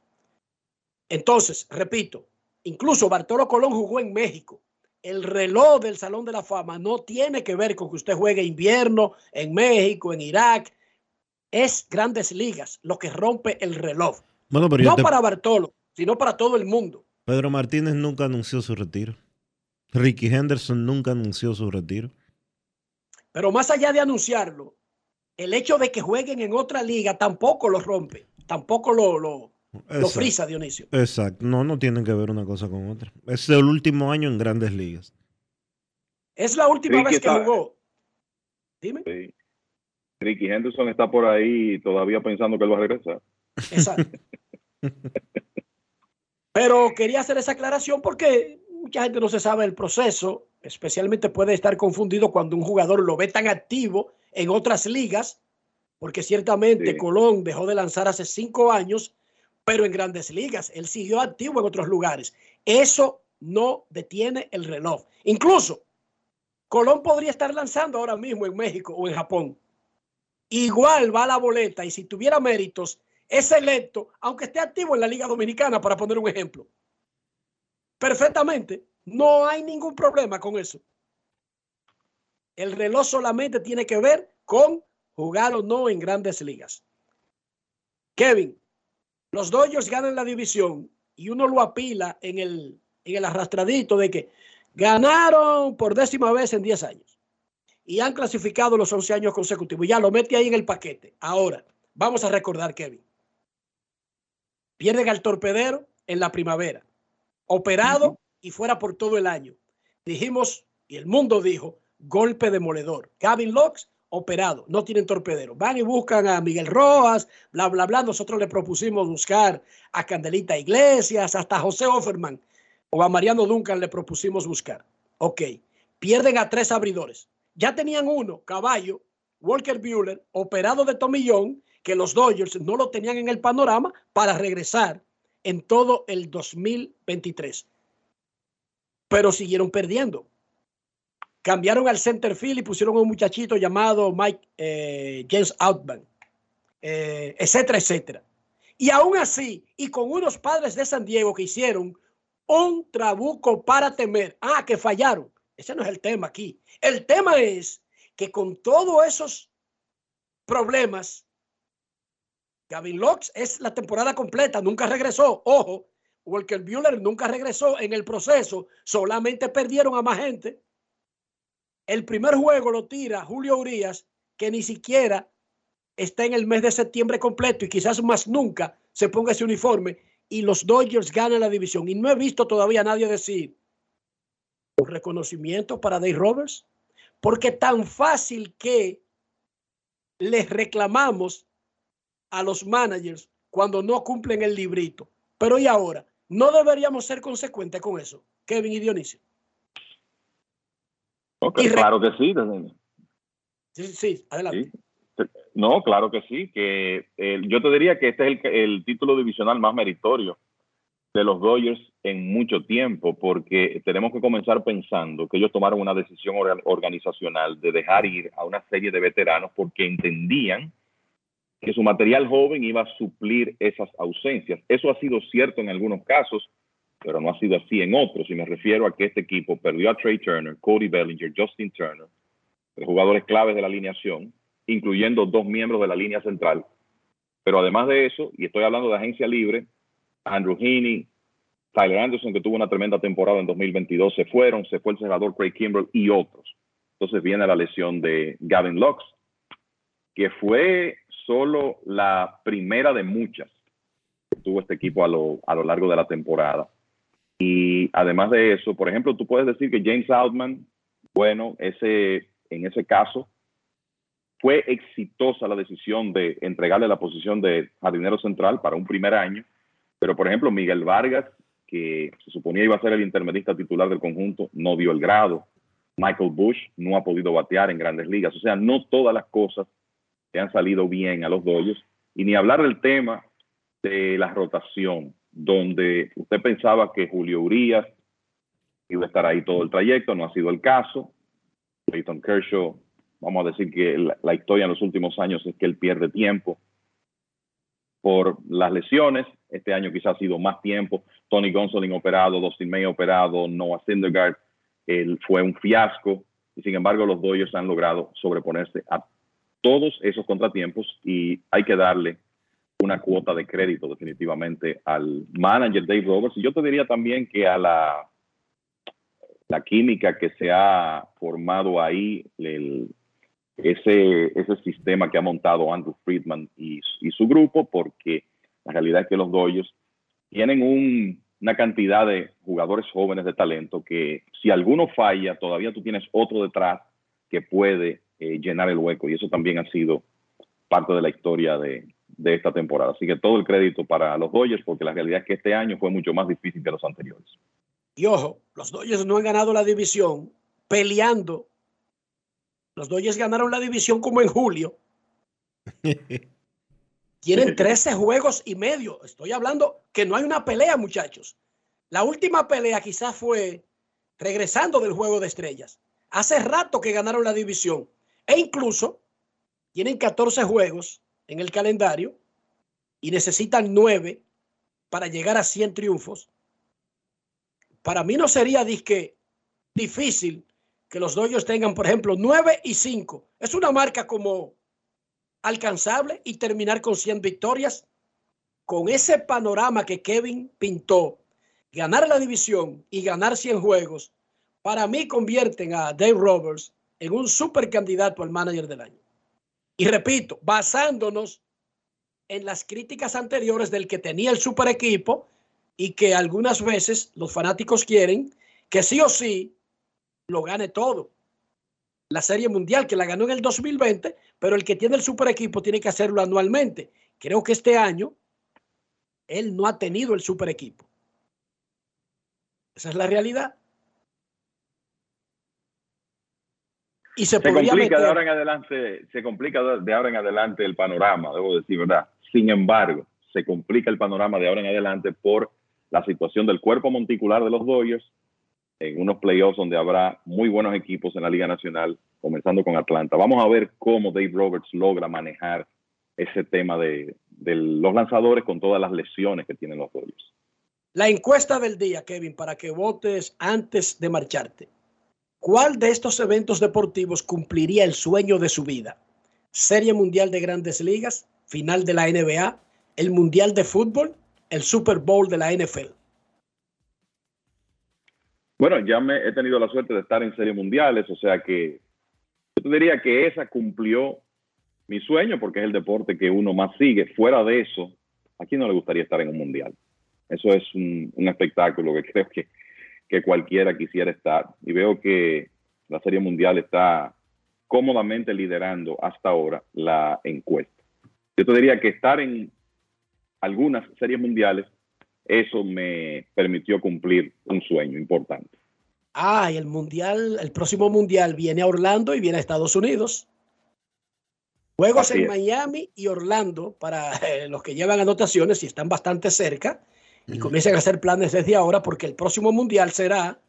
Entonces, repito, incluso Bartolo Colón jugó en México. El reloj del Salón de la Fama no tiene que ver con que usted juegue invierno en México, en Irak. Es grandes ligas lo que rompe el reloj. Bueno, pero yo no te- para Bartolo, sino para todo el mundo. Pedro Martínez nunca anunció su retiro. Ricky Henderson nunca anunció su retiro. Pero más allá de anunciarlo, el hecho de que jueguen en otra liga tampoco lo rompe, tampoco lo, lo, lo frisa, Dionisio. Exacto. No, no tienen que ver una cosa con otra. Es el último año en grandes ligas. Es la última Ricky vez que está- jugó. Dime. Sí. Ricky Henderson está por ahí todavía pensando que él va a regresar. Exacto. Pero quería hacer esa aclaración porque mucha gente no se sabe el proceso, especialmente puede estar confundido cuando un jugador lo ve tan activo en otras ligas, porque ciertamente Sí. Colón dejó de lanzar hace cinco años, pero en grandes ligas, él siguió activo en otros lugares. Eso no detiene el reloj. Incluso Colón podría estar lanzando ahora mismo en México o en Japón. Igual va a la boleta y si tuviera méritos, es electo, aunque esté activo en la Liga Dominicana, para poner un ejemplo. Perfectamente. No hay ningún problema con eso. El reloj solamente tiene que ver con jugar o no en grandes ligas. Kevin, los Dodgers ganan la división y uno lo apila en el, en el arrastradito de que ganaron por décima vez en 10 años y han clasificado los 11 años consecutivos. Ya lo mete ahí en el paquete. Ahora, vamos a recordar, Kevin. Pierden al torpedero en la primavera, operado y fuera por todo el año. Dijimos, y el mundo dijo, golpe demoledor. Gavin Locks, operado, no tienen torpedero. Van y buscan a Miguel Rojas, bla, bla, bla. Nosotros le propusimos buscar a Candelita Iglesias, hasta José Offerman o a Mariano Duncan le propusimos buscar. Ok, pierden a tres abridores. Ya tenían uno, Caballo, Walker Bueller, operado de tomillón, que los Dodgers no lo tenían en el panorama para regresar en todo el 2023. Pero siguieron perdiendo. Cambiaron al center field y pusieron a un muchachito llamado Mike eh, James Outman, eh, etcétera, etcétera. Y aún así, y con unos padres de San Diego que hicieron un trabuco para temer. Ah, que fallaron. Ese no es el tema aquí. El tema es que con todos esos problemas, Gavin Locks es la temporada completa, nunca regresó. Ojo, Walker Bueller nunca regresó en el proceso, solamente perdieron a más gente. El primer juego lo tira Julio Urias, que ni siquiera está en el mes de septiembre completo y quizás más nunca se ponga ese uniforme y los Dodgers ganan la división. Y no he visto todavía a nadie decir un reconocimiento para Dave Roberts, porque tan fácil que les reclamamos a los managers cuando no cumplen el librito. Pero ¿y ahora? ¿No deberíamos ser consecuentes con eso, Kevin y Dionisio? Okay, claro que sí. Sí, sí, adelante. No, claro que sí. Que eh, yo te diría que este es el, el, título divisional más meritorio de los Dodgers en mucho tiempo, porque tenemos que comenzar pensando que ellos tomaron una decisión organizacional de dejar ir a una serie de veteranos porque entendían que su material joven iba a suplir esas ausencias. Eso ha sido cierto en algunos casos, pero no ha sido así en otros. Y me refiero a que este equipo perdió a Trey Turner, Cody Bellinger, Justin Turner, los jugadores claves de la alineación, incluyendo dos miembros de la línea central. Pero además de eso, y estoy hablando de agencia libre, Andrew Heaney, Tyler Anderson, que tuvo una tremenda temporada en 2022, se fueron, se fue el cerrador Craig Kimbrell y otros. Entonces viene la lesión de Gavin Lux, que fue solo la primera de muchas que tuvo este equipo a lo, a lo largo de la temporada. Y además de eso, por ejemplo, tú puedes decir que James Outman, bueno, ese, en ese caso, fue exitosa la decisión de entregarle la posición de jardinero central para un primer año, pero por ejemplo, Miguel Vargas, que se suponía iba a ser el intermedista titular del conjunto, no dio el grado. Michael Bush no ha podido batear en grandes ligas. O sea, no todas las cosas que han salido bien a los Dodgers. Y ni hablar del tema de la rotación, donde usted pensaba que Julio Urias iba a estar ahí todo el trayecto, no ha sido el caso. Clayton Kershaw, vamos a decir que la, historia en los últimos años es que él pierde tiempo por las lesiones. Este año quizás ha sido más tiempo. Tony Gonsolin operado, Dustin May operado, Noah Syndergaard, él fue un fiasco. Y sin embargo, los Dodgers han logrado sobreponerse a todos esos contratiempos y hay que darle una cuota de crédito definitivamente al manager Dave Roberts. Y yo te diría también que a la, la química que se ha formado ahí, el, ese, ese sistema que ha montado Andrew Friedman y, su grupo, porque la realidad es que los Dodgers tienen un, una cantidad de jugadores jóvenes de talento que si alguno falla, todavía tú tienes otro detrás que puede eh, llenar el hueco y eso también ha sido parte de la historia de, de, esta temporada. Así que todo el crédito para los Dodgers porque la realidad es que este año fue mucho más difícil que los anteriores. Y ojo, los Dodgers no han ganado la división peleando. Los Dodgers ganaron la división como en julio. Tienen 13 juegos y medio. Estoy hablando que no hay una pelea, muchachos. La última pelea quizás fue regresando del juego de estrellas. Hace rato que ganaron la división. E incluso tienen 14 juegos en el calendario y necesitan 9 para llegar a 100 triunfos. Para mí no sería difícil que los Dodgers tengan, por ejemplo, 9 y 5. Es una marca como alcanzable y terminar con 100 victorias. Con ese panorama que Kevin pintó, ganar la división y ganar 100 juegos, para mí convierten a Dave Roberts en un super candidato al manager del año. Y repito, basándonos en las críticas anteriores del que tenía el super equipo y que algunas veces los fanáticos quieren que sí o sí lo gane todo. La Serie Mundial que la ganó en el 2020, pero el que tiene el super equipo tiene que hacerlo anualmente. Creo que este año él no ha tenido el super equipo. Esa es la realidad. Y se, se complica meter... de ahora en adelante, se complica de ahora en adelante el panorama, debo decir verdad. Sin embargo, se complica el panorama de ahora en adelante por la situación del cuerpo monticular de los Dodgers en unos playoffs donde habrá muy buenos equipos en la Liga Nacional, comenzando con Atlanta. Vamos a ver cómo Dave Roberts logra manejar ese tema de, de los lanzadores con todas las lesiones que tienen los Dodgers. La encuesta del día, Kevin, para que votes antes de marcharte. ¿Cuál de estos eventos deportivos cumpliría el sueño de su vida? Serie Mundial de Grandes Ligas, final de la NBA, el Mundial de Fútbol, el Super Bowl de la NFL. Bueno, ya me he tenido la suerte de estar en series mundiales, o sea que yo te diría que esa cumplió mi sueño porque es el deporte que uno más sigue. Fuera de eso, ¿a quién no le gustaría estar en un mundial? Eso es un, un espectáculo que creo que, que cualquiera quisiera estar. Y veo que la Serie Mundial está cómodamente liderando hasta ahora la encuesta. Yo te diría que estar en algunas series mundiales, eso me permitió cumplir un sueño importante. Ah, y el mundial, el próximo mundial viene a Orlando y viene a Estados Unidos. Juegos Así en es. Miami y Orlando para eh, los que llevan anotaciones y están bastante cerca y comiencen a hacer planes desde ahora porque el próximo mundial será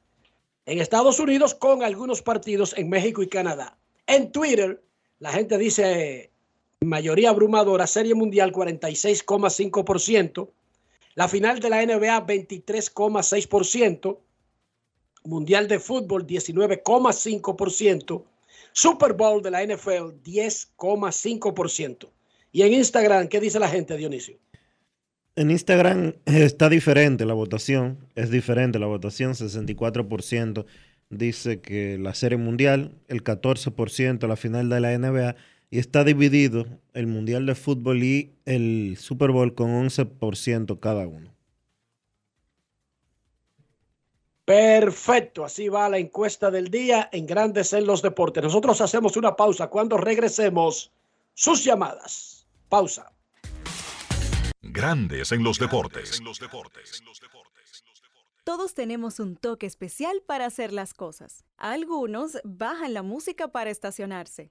en Estados Unidos con algunos partidos en México y Canadá. En Twitter, la gente dice mayoría abrumadora, Serie Mundial 46,5%, la final de la NBA 23,6%, Mundial de Fútbol 19,5%, Super Bowl de la NFL 10,5%. Y en Instagram, ¿qué dice la gente, Dionisio? En Instagram está diferente la votación, es diferente la votación, 64% dice que la Serie Mundial, el 14% la final de la NBA y está dividido el Mundial de Fútbol y el Super Bowl con 11% cada uno. Perfecto, así va la encuesta del día en Grandes en los Deportes. Nosotros hacemos una pausa cuando regresemos. Sus llamadas. Pausa. Grandes en los deportes. Todos tenemos un toque especial para hacer las cosas. Algunos bajan la música para estacionarse.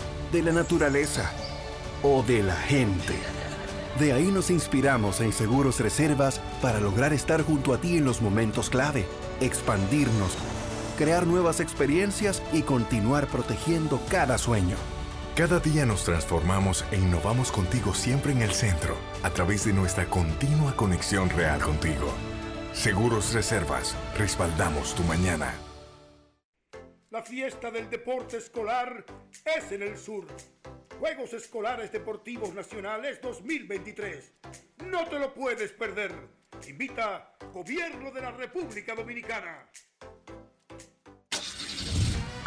de la naturaleza o de la gente. De ahí nos inspiramos en Seguros Reservas para lograr estar junto a ti en los momentos clave, expandirnos, crear nuevas experiencias y continuar protegiendo cada sueño. Cada día nos transformamos e innovamos contigo siempre en el centro, a través de nuestra continua conexión real contigo. Seguros Reservas, respaldamos tu mañana. La fiesta del deporte escolar es en el sur. Juegos Escolares Deportivos Nacionales 2023. No te lo puedes perder. Invita Gobierno de la República Dominicana.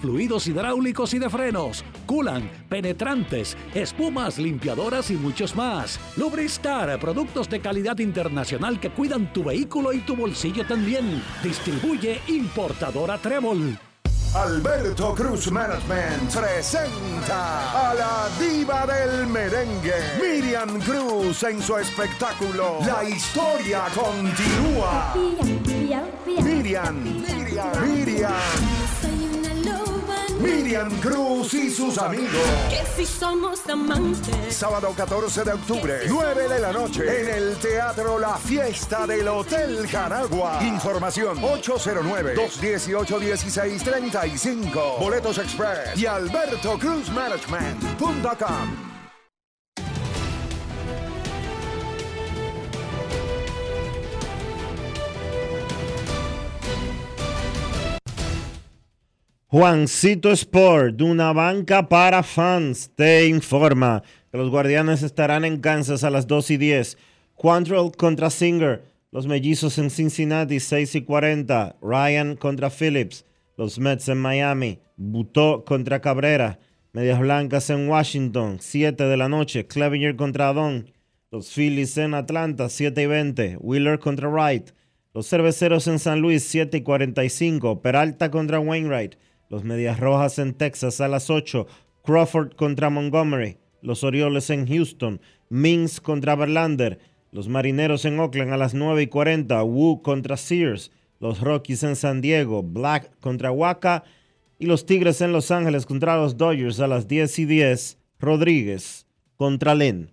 fluidos hidráulicos y de frenos, culan, penetrantes, espumas, limpiadoras y muchos más. Lubristar, productos de calidad internacional que cuidan tu vehículo y tu bolsillo también. Distribuye importadora Trébol. Alberto Cruz Management presenta a la diva del merengue, Miriam Cruz en su espectáculo La historia continúa. Miriam, Miriam, Miriam. Miriam Cruz y sus amigos. Que si somos amantes. Sábado 14 de octubre, 9 de la noche, en el Teatro La Fiesta del Hotel Jaragua. Información 809-218-1635. Boletos Express y albertocruzmanagement.com. Juancito Sport, una banca para fans, te informa que los guardianes estarán en Kansas a las 2 y 10. Quantrill contra Singer, los mellizos en Cincinnati 6 y 40. Ryan contra Phillips, los Mets en Miami. Butó contra Cabrera, Medias Blancas en Washington 7 de la noche. Clevinger contra Don, los Phillies en Atlanta 7 y 20. Wheeler contra Wright, los Cerveceros en San Luis 7 y 45. Peralta contra Wainwright. Los Medias Rojas en Texas a las 8. Crawford contra Montgomery. Los Orioles en Houston. Mings contra Verlander. Los Marineros en Oakland a las 9 y 40. Wu contra Sears. Los Rockies en San Diego. Black contra Waka. Y los Tigres en Los Ángeles contra los Dodgers a las 10 y 10. Rodríguez contra Len.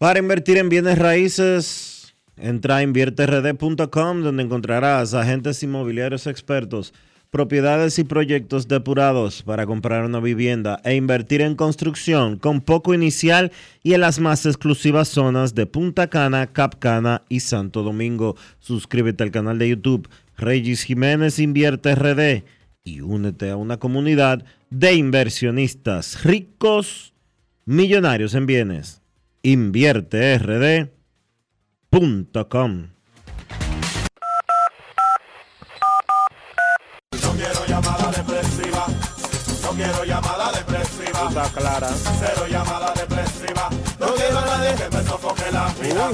Para invertir en bienes raíces, entra a invierterd.com donde encontrarás agentes inmobiliarios expertos, propiedades y proyectos depurados para comprar una vivienda e invertir en construcción con poco inicial y en las más exclusivas zonas de Punta Cana, Capcana y Santo Domingo. Suscríbete al canal de YouTube Regis Jiménez Invierte RD y únete a una comunidad de inversionistas ricos, millonarios en bienes invierterd.com. No quiero llamada depresiva. No quiero llamada depresiva. Está clara. Cero llamada depresiva. No quiero a nadie que me sofoque la vida.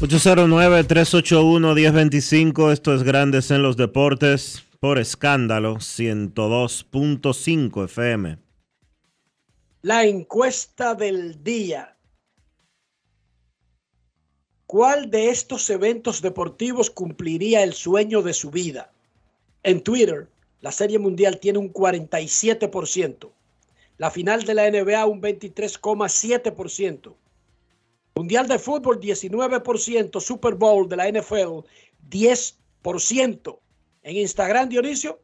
809-381-1025. Esto es Grandes en los Deportes por escándalo 102.5 FM. La encuesta del día. ¿Cuál de estos eventos deportivos cumpliría el sueño de su vida? En Twitter, la Serie Mundial tiene un 47%. La final de la NBA un 23,7%. Mundial de Fútbol 19%. Super Bowl de la NFL 10%. En Instagram, Dionisio,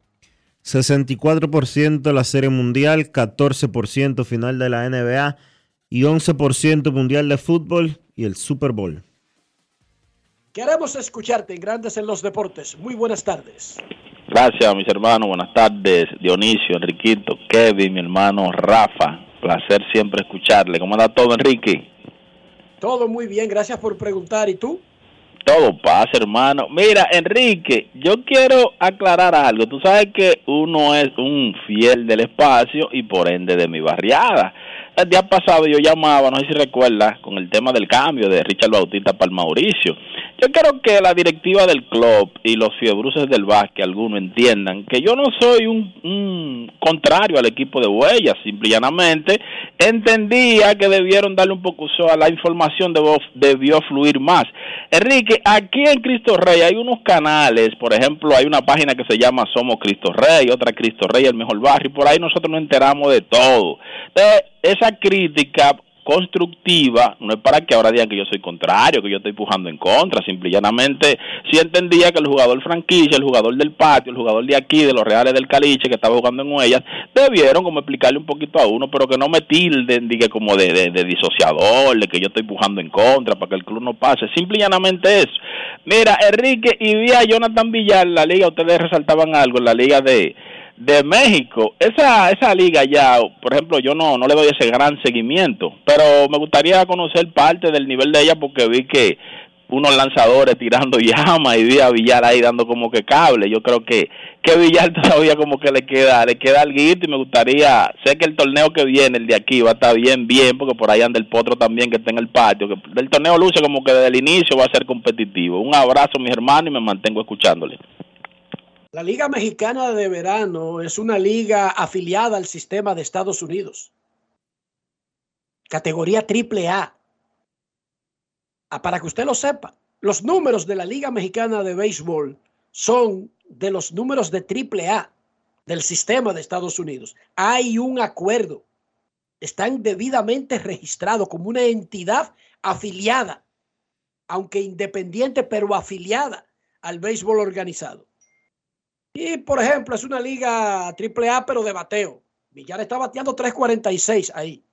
64% la Serie Mundial, 14% final de la NBA y 11% Mundial de Fútbol y el Super Bowl. Queremos escucharte en Grandes en los Deportes. Muy buenas tardes. Gracias, mis hermanos. Buenas tardes, Dionisio, Enriquito, Kevin, mi hermano Rafa. Placer siempre escucharle. ¿Cómo anda todo, Enrique? Todo muy bien, gracias por preguntar. ¿Y tú? Todo pasa, hermano. Mira, Enrique, yo quiero aclarar algo. Tú sabes que uno es un fiel del espacio y por ende de mi barriada. El día pasado yo llamaba, no sé si recuerdas, con el tema del cambio de Richard Bautista para Mauricio. Yo quiero que la directiva del club y los fiebruces del básquet, algunos entiendan que yo no soy un, un contrario al equipo de Huellas, simple y llanamente entendía que debieron darle un poco uso a la información, debió, debió fluir más. Enrique, aquí en Cristo Rey hay unos canales, por ejemplo, hay una página que se llama Somos Cristo Rey, otra Cristo Rey, el mejor barrio, y por ahí nosotros nos enteramos de todo. Entonces, esa crítica constructiva, no es para que ahora digan que yo soy contrario, que yo estoy pujando en contra, simple y llanamente entendía que el jugador franquicia, el jugador del patio, el jugador de aquí, de los Reales del Caliche, que estaba jugando en Huellas, debieron como explicarle un poquito a uno, pero que no me tilden, diga como de, de, de disociador, de que yo estoy pujando en contra, para que el club no pase, simple y llanamente eso. Mira, Enrique, y vi a Jonathan Villar, la liga, ustedes resaltaban algo, en la liga de de México. Esa, esa liga ya, por ejemplo, yo no, no le doy ese gran seguimiento, pero me gustaría conocer parte del nivel de ella porque vi que unos lanzadores tirando llama y vi a Villar ahí dando como que cable. Yo creo que, que Villar todavía como que le queda, le queda algo y me gustaría, sé que el torneo que viene, el de aquí, va a estar bien, bien, porque por ahí anda el potro también que está en el patio, que el torneo luce como que desde el inicio va a ser competitivo. Un abrazo, mis hermanos, y me mantengo escuchándole. La Liga Mexicana de Verano es una liga afiliada al sistema de Estados Unidos. Categoría triple A. Ah, para que usted lo sepa, los números de la Liga Mexicana de Béisbol son de los números de triple A del sistema de Estados Unidos. Hay un acuerdo. Están debidamente registrados como una entidad afiliada, aunque independiente, pero afiliada al béisbol organizado. Y, por ejemplo, es una liga triple A, pero de bateo. Villar está bateando 3.46 ahí.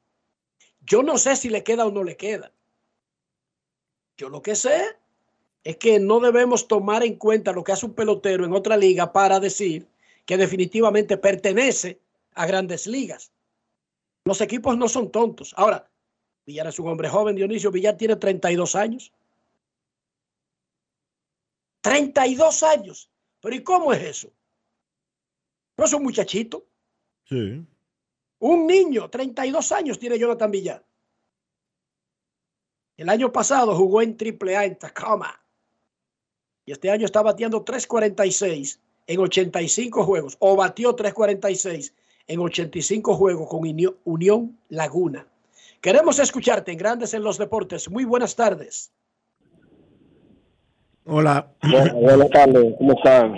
Yo no sé si le queda o no le queda. Yo lo que sé es que no debemos tomar en cuenta lo que hace un pelotero en otra liga para decir que definitivamente pertenece a grandes ligas. Los equipos no son tontos. Ahora, Villar es un hombre joven, Dionisio Villar tiene 32 años. 32 años. Pero ¿y cómo es eso? No es un muchachito. Sí. Un niño, 32 años tiene Jonathan Villar. El año pasado jugó en AAA en Tacoma. Y este año está bateando 3.46 en 85 juegos. O batió 3.46 en 85 juegos con Unión- Unión Laguna. Queremos escucharte en Grandes en los Deportes. Muy buenas tardes. Hola. Bueno, buenas tardes, ¿cómo están?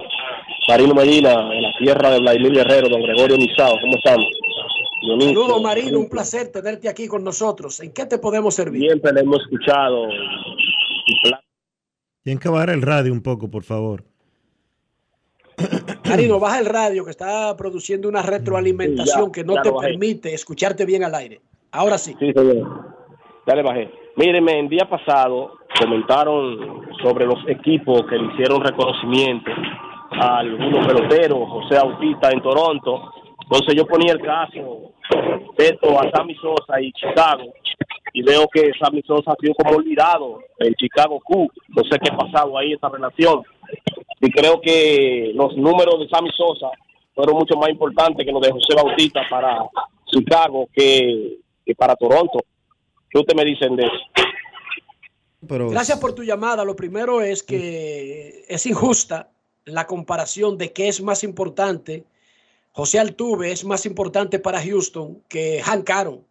Marino Medina, en la tierra de Vladimir Guerrero, don Gregorio Nizao, ¿cómo están? Saludos, Marino. Un placer tenerte aquí con nosotros. ¿En qué te podemos servir? Siempre le hemos escuchado. Tienen que bajar el radio un poco, por favor. Marino, baja el radio que está produciendo una retroalimentación Sí, ya, que no te permite escucharte bien al aire. Ahora sí. Sí, señor. Ya le bajé. Mírenme, el día pasado comentaron sobre los equipos que le hicieron reconocimiento a algunos peloteros, José Bautista en Toronto. Entonces yo ponía el caso respecto a Sammy Sosa y Chicago y veo que Sammy Sosa ha sido como olvidado en Chicago Q. No sé qué ha pasado ahí esa relación. Y creo que los números de Sammy Sosa fueron mucho más importantes que los de José Bautista para Chicago que, que para Toronto. ¿Qué ustedes me dicen de eso? Pero Gracias por tu llamada. Lo primero es que es injusta la comparación de qué es más importante. José Altuve es más importante para Houston que Hank Aaron.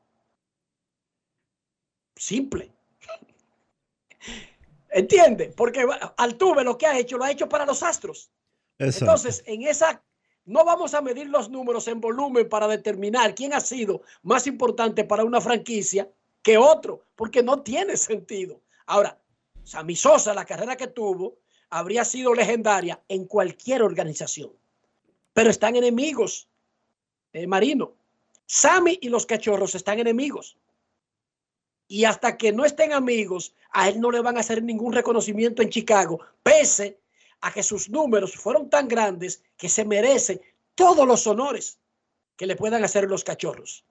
Simple. ¿Entiende? Porque Altuve lo que ha hecho lo ha hecho para los Astros. Exacto. Entonces, en esa no vamos a medir los números en volumen para determinar quién ha sido más importante para una franquicia que otro, porque no tiene sentido. Ahora, Sammy Sosa, la carrera que tuvo, habría sido legendaria en cualquier organización. Pero están enemigos, eh, Marino. Sammy y los cachorros están enemigos. Y hasta que no estén amigos, a él no le van a hacer ningún reconocimiento en Chicago, pese a que sus números fueron tan grandes que se merece todos los honores que le puedan hacer los cachorros.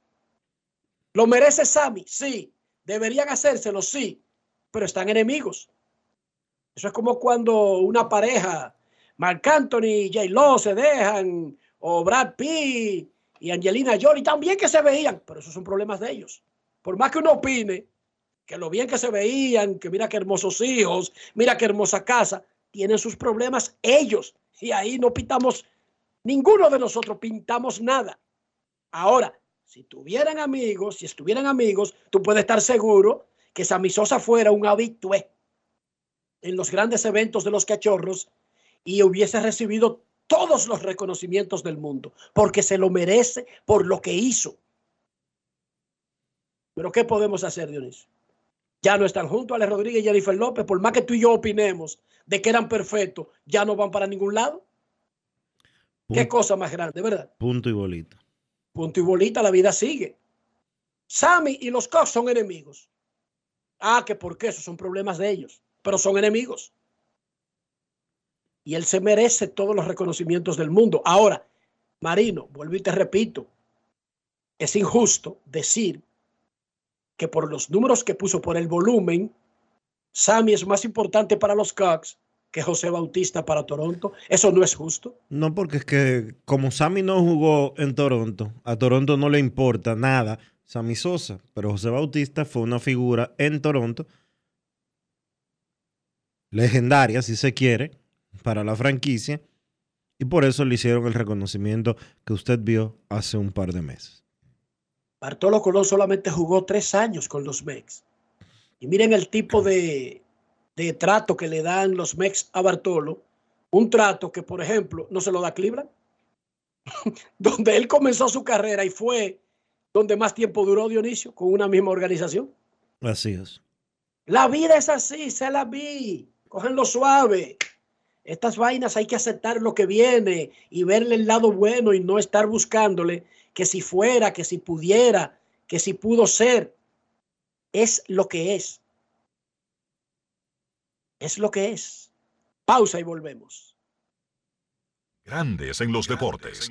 ¿Lo merece Sammy? Sí. ¿Deberían hacérselo? Sí. Pero están enemigos. Eso es como cuando una pareja, Marc Anthony y J. Lo se dejan, o Brad Pitt y Angelina Jolie, también que se veían, pero esos son problemas de ellos. Por más que uno opine que lo bien que se veían, que mira qué hermosos hijos, mira qué hermosa casa, tienen sus problemas ellos. Y ahí no pintamos, ninguno de nosotros pintamos nada. Ahora, si tuvieran amigos, si estuvieran amigos, tú puedes estar seguro que Sammy Sosa fuera un habitué en los grandes eventos de los cachorros y hubiese recibido todos los reconocimientos del mundo, porque se lo merece por lo que hizo. Pero ¿qué podemos hacer, Dionisio? Ya no están juntos, Ale Rodríguez y Jennifer López, por más que tú y yo opinemos de que eran perfectos, ya no van para ningún lado. Qué cosa más grande, ¿verdad? Punto y bolita. Punto y bolita, la vida sigue. Sammy y los Cox son enemigos. Ah, que por qué, esos son problemas de ellos, pero son enemigos. Y él se merece todos los reconocimientos del mundo. Ahora, Marino, vuelvo y te repito, es injusto decir que por los números que puso, por el volumen, Sammy es más importante para los Cox que José Bautista para Toronto. Eso no es justo. No, porque es que como Sammy no jugó en Toronto, a Toronto no le importa nada Sammy Sosa, pero José Bautista fue una figura en Toronto legendaria, si se quiere, para la franquicia, y por eso le hicieron el reconocimiento que usted vio hace un par de meses. Bartolo Colón solamente jugó tres años con los Mex. Y miren el tipo de, de trato que le dan los Mex a Bartolo. Un trato que, por ejemplo, no se lo da Cleveland. donde él comenzó su carrera y fue donde más tiempo duró Dionisio con una misma organización. Así es. La vida es así, se la vi. Cógenlo suave. Estas vainas hay que aceptar lo que viene y verle el lado bueno y no estar buscándole que si fuera, que si pudiera, que si pudo ser. Es lo que es. Es lo que es. Pausa y volvemos. Grandes en los deportes.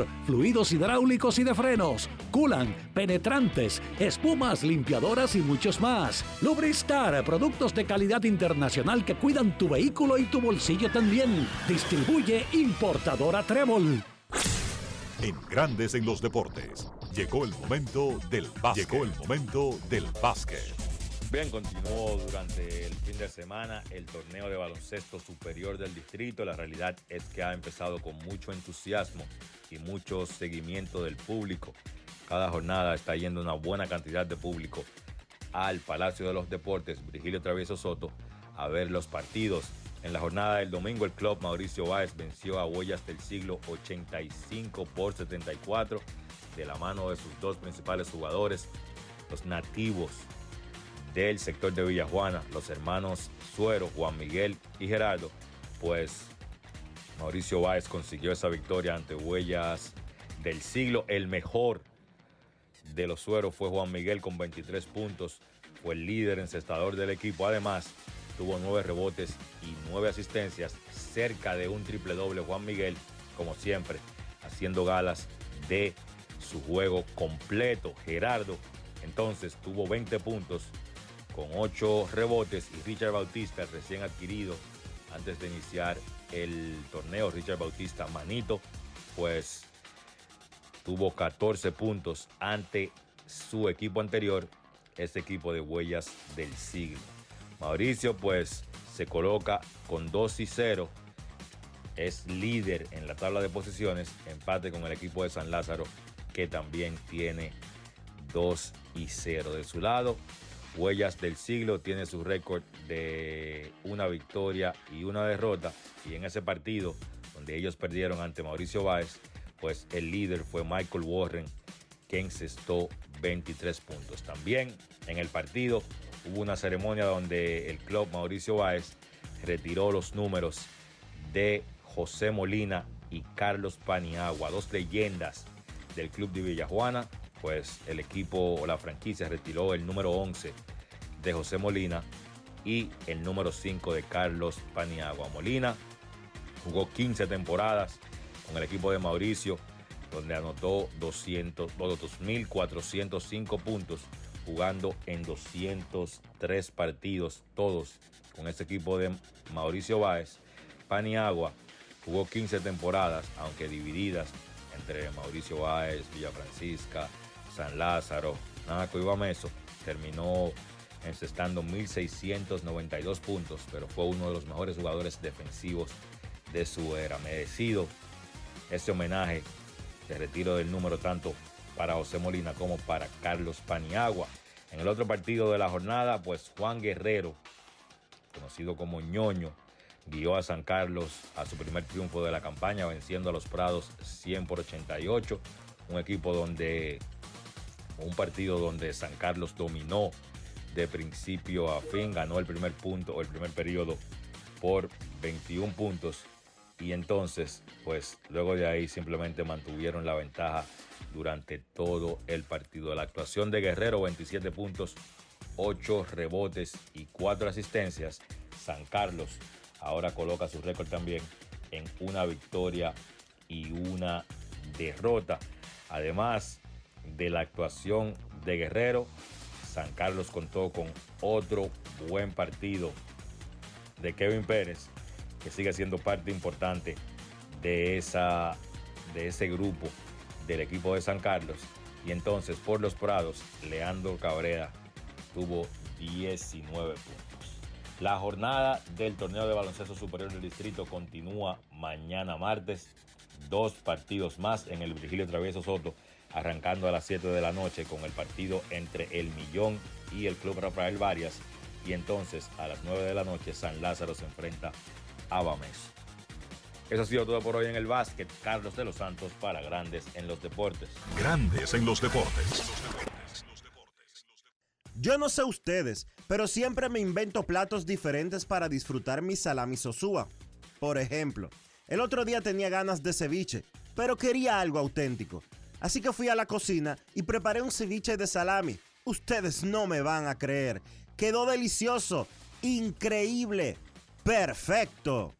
fluidos hidráulicos y de frenos, culan, penetrantes, espumas, limpiadoras y muchos más. Lubristar, productos de calidad internacional que cuidan tu vehículo y tu bolsillo también. Distribuye importadora Trébol. En Grandes en los deportes. Llegó el momento del básquet. Llegó el momento del básquet. Bien, continuó durante el fin de semana el torneo de baloncesto superior del distrito. La realidad es que ha empezado con mucho entusiasmo y mucho seguimiento del público. Cada jornada está yendo una buena cantidad de público al Palacio de los Deportes, Virgilio Travieso Soto, a ver los partidos. En la jornada del domingo, el club Mauricio Báez venció a Huellas del Siglo 85 por 74 de la mano de sus dos principales jugadores, los nativos del sector de Villajuana, los hermanos Suero, Juan Miguel y Gerardo, pues Mauricio Báez consiguió esa victoria ante Huellas del siglo. El mejor de los Sueros fue Juan Miguel con 23 puntos, fue el líder encestador del equipo. Además, tuvo nueve rebotes y nueve asistencias, cerca de un triple doble. Juan Miguel, como siempre, haciendo galas de su juego completo. Gerardo, entonces, tuvo 20 puntos con 8 rebotes y Richard Bautista, recién adquirido antes de iniciar el torneo, Richard Bautista Manito, pues tuvo 14 puntos ante su equipo anterior, este equipo de huellas del siglo. Mauricio pues se coloca con 2 y 0, es líder en la tabla de posiciones, empate con el equipo de San Lázaro que también tiene 2 y 0. De su lado, Huellas del Siglo tiene su récord de una victoria y una derrota. Y en ese partido, donde ellos perdieron ante Mauricio Báez, pues el líder fue Michael Warren, que encestó 23 puntos. También en el partido hubo una ceremonia donde el club Mauricio Báez retiró los números de José Molina y Carlos Paniagua, dos leyendas del club de Villajuana pues el equipo o la franquicia retiró el número 11 de José Molina y el número 5 de Carlos Paniagua. Molina jugó 15 temporadas con el equipo de Mauricio, donde anotó 200, 2.405 puntos, jugando en 203 partidos, todos con ese equipo de Mauricio Báez. Paniagua jugó 15 temporadas, aunque divididas entre Mauricio Báez, Villa Francisca, San Lázaro, Naco y Bameso, terminó encestando 1.692 puntos, pero fue uno de los mejores jugadores defensivos de su era. Merecido ese homenaje de retiro del número tanto para José Molina como para Carlos Paniagua. En el otro partido de la jornada, pues Juan Guerrero, conocido como ñoño, guió a San Carlos a su primer triunfo de la campaña, venciendo a los Prados 100 por 88. Un equipo donde un partido donde San Carlos dominó de principio a fin, ganó el primer punto o el primer periodo por 21 puntos y entonces pues luego de ahí simplemente mantuvieron la ventaja durante todo el partido. La actuación de Guerrero, 27 puntos, 8 rebotes y 4 asistencias. San Carlos ahora coloca su récord también en una victoria y una derrota. Además, de la actuación de Guerrero. San Carlos contó con otro buen partido de Kevin Pérez, que sigue siendo parte importante de, esa, de ese grupo del equipo de San Carlos. Y entonces por los Prados, Leandro Cabrera tuvo 19 puntos. La jornada del torneo de baloncesto superior del distrito continúa mañana martes. Dos partidos más en el Virgilio Travieso Soto, arrancando a las 7 de la noche con el partido entre el Millón y el Club Rafael Varias. Y entonces a las 9 de la noche San Lázaro se enfrenta a Bames. Eso ha sido todo por hoy en el básquet. Carlos de los Santos para Grandes en los Deportes. Grandes en los deportes. Yo no sé ustedes, pero siempre me invento platos diferentes para disfrutar mi salami sosúa. Por ejemplo, el otro día tenía ganas de ceviche, pero quería algo auténtico. Así que fui a la cocina y preparé un ceviche de salami. Ustedes no me van a creer. Quedó delicioso, increíble, perfecto.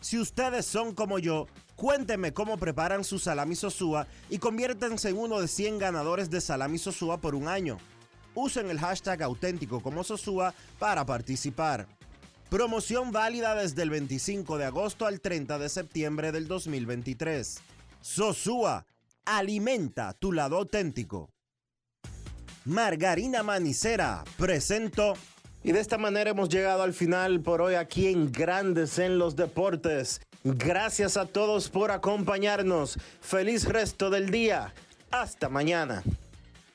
Si ustedes son como yo, cuéntenme cómo preparan su salami sosúa y conviértanse en uno de 100 ganadores de salami sosúa por un año. Usen el hashtag auténtico como Sosúa para participar. Promoción válida desde el 25 de agosto al 30 de septiembre del 2023. Sosúa, alimenta tu lado auténtico. Margarina Manicera, presento. Y de esta manera hemos llegado al final por hoy aquí en Grandes en los Deportes. Gracias a todos por acompañarnos. Feliz resto del día. Hasta mañana.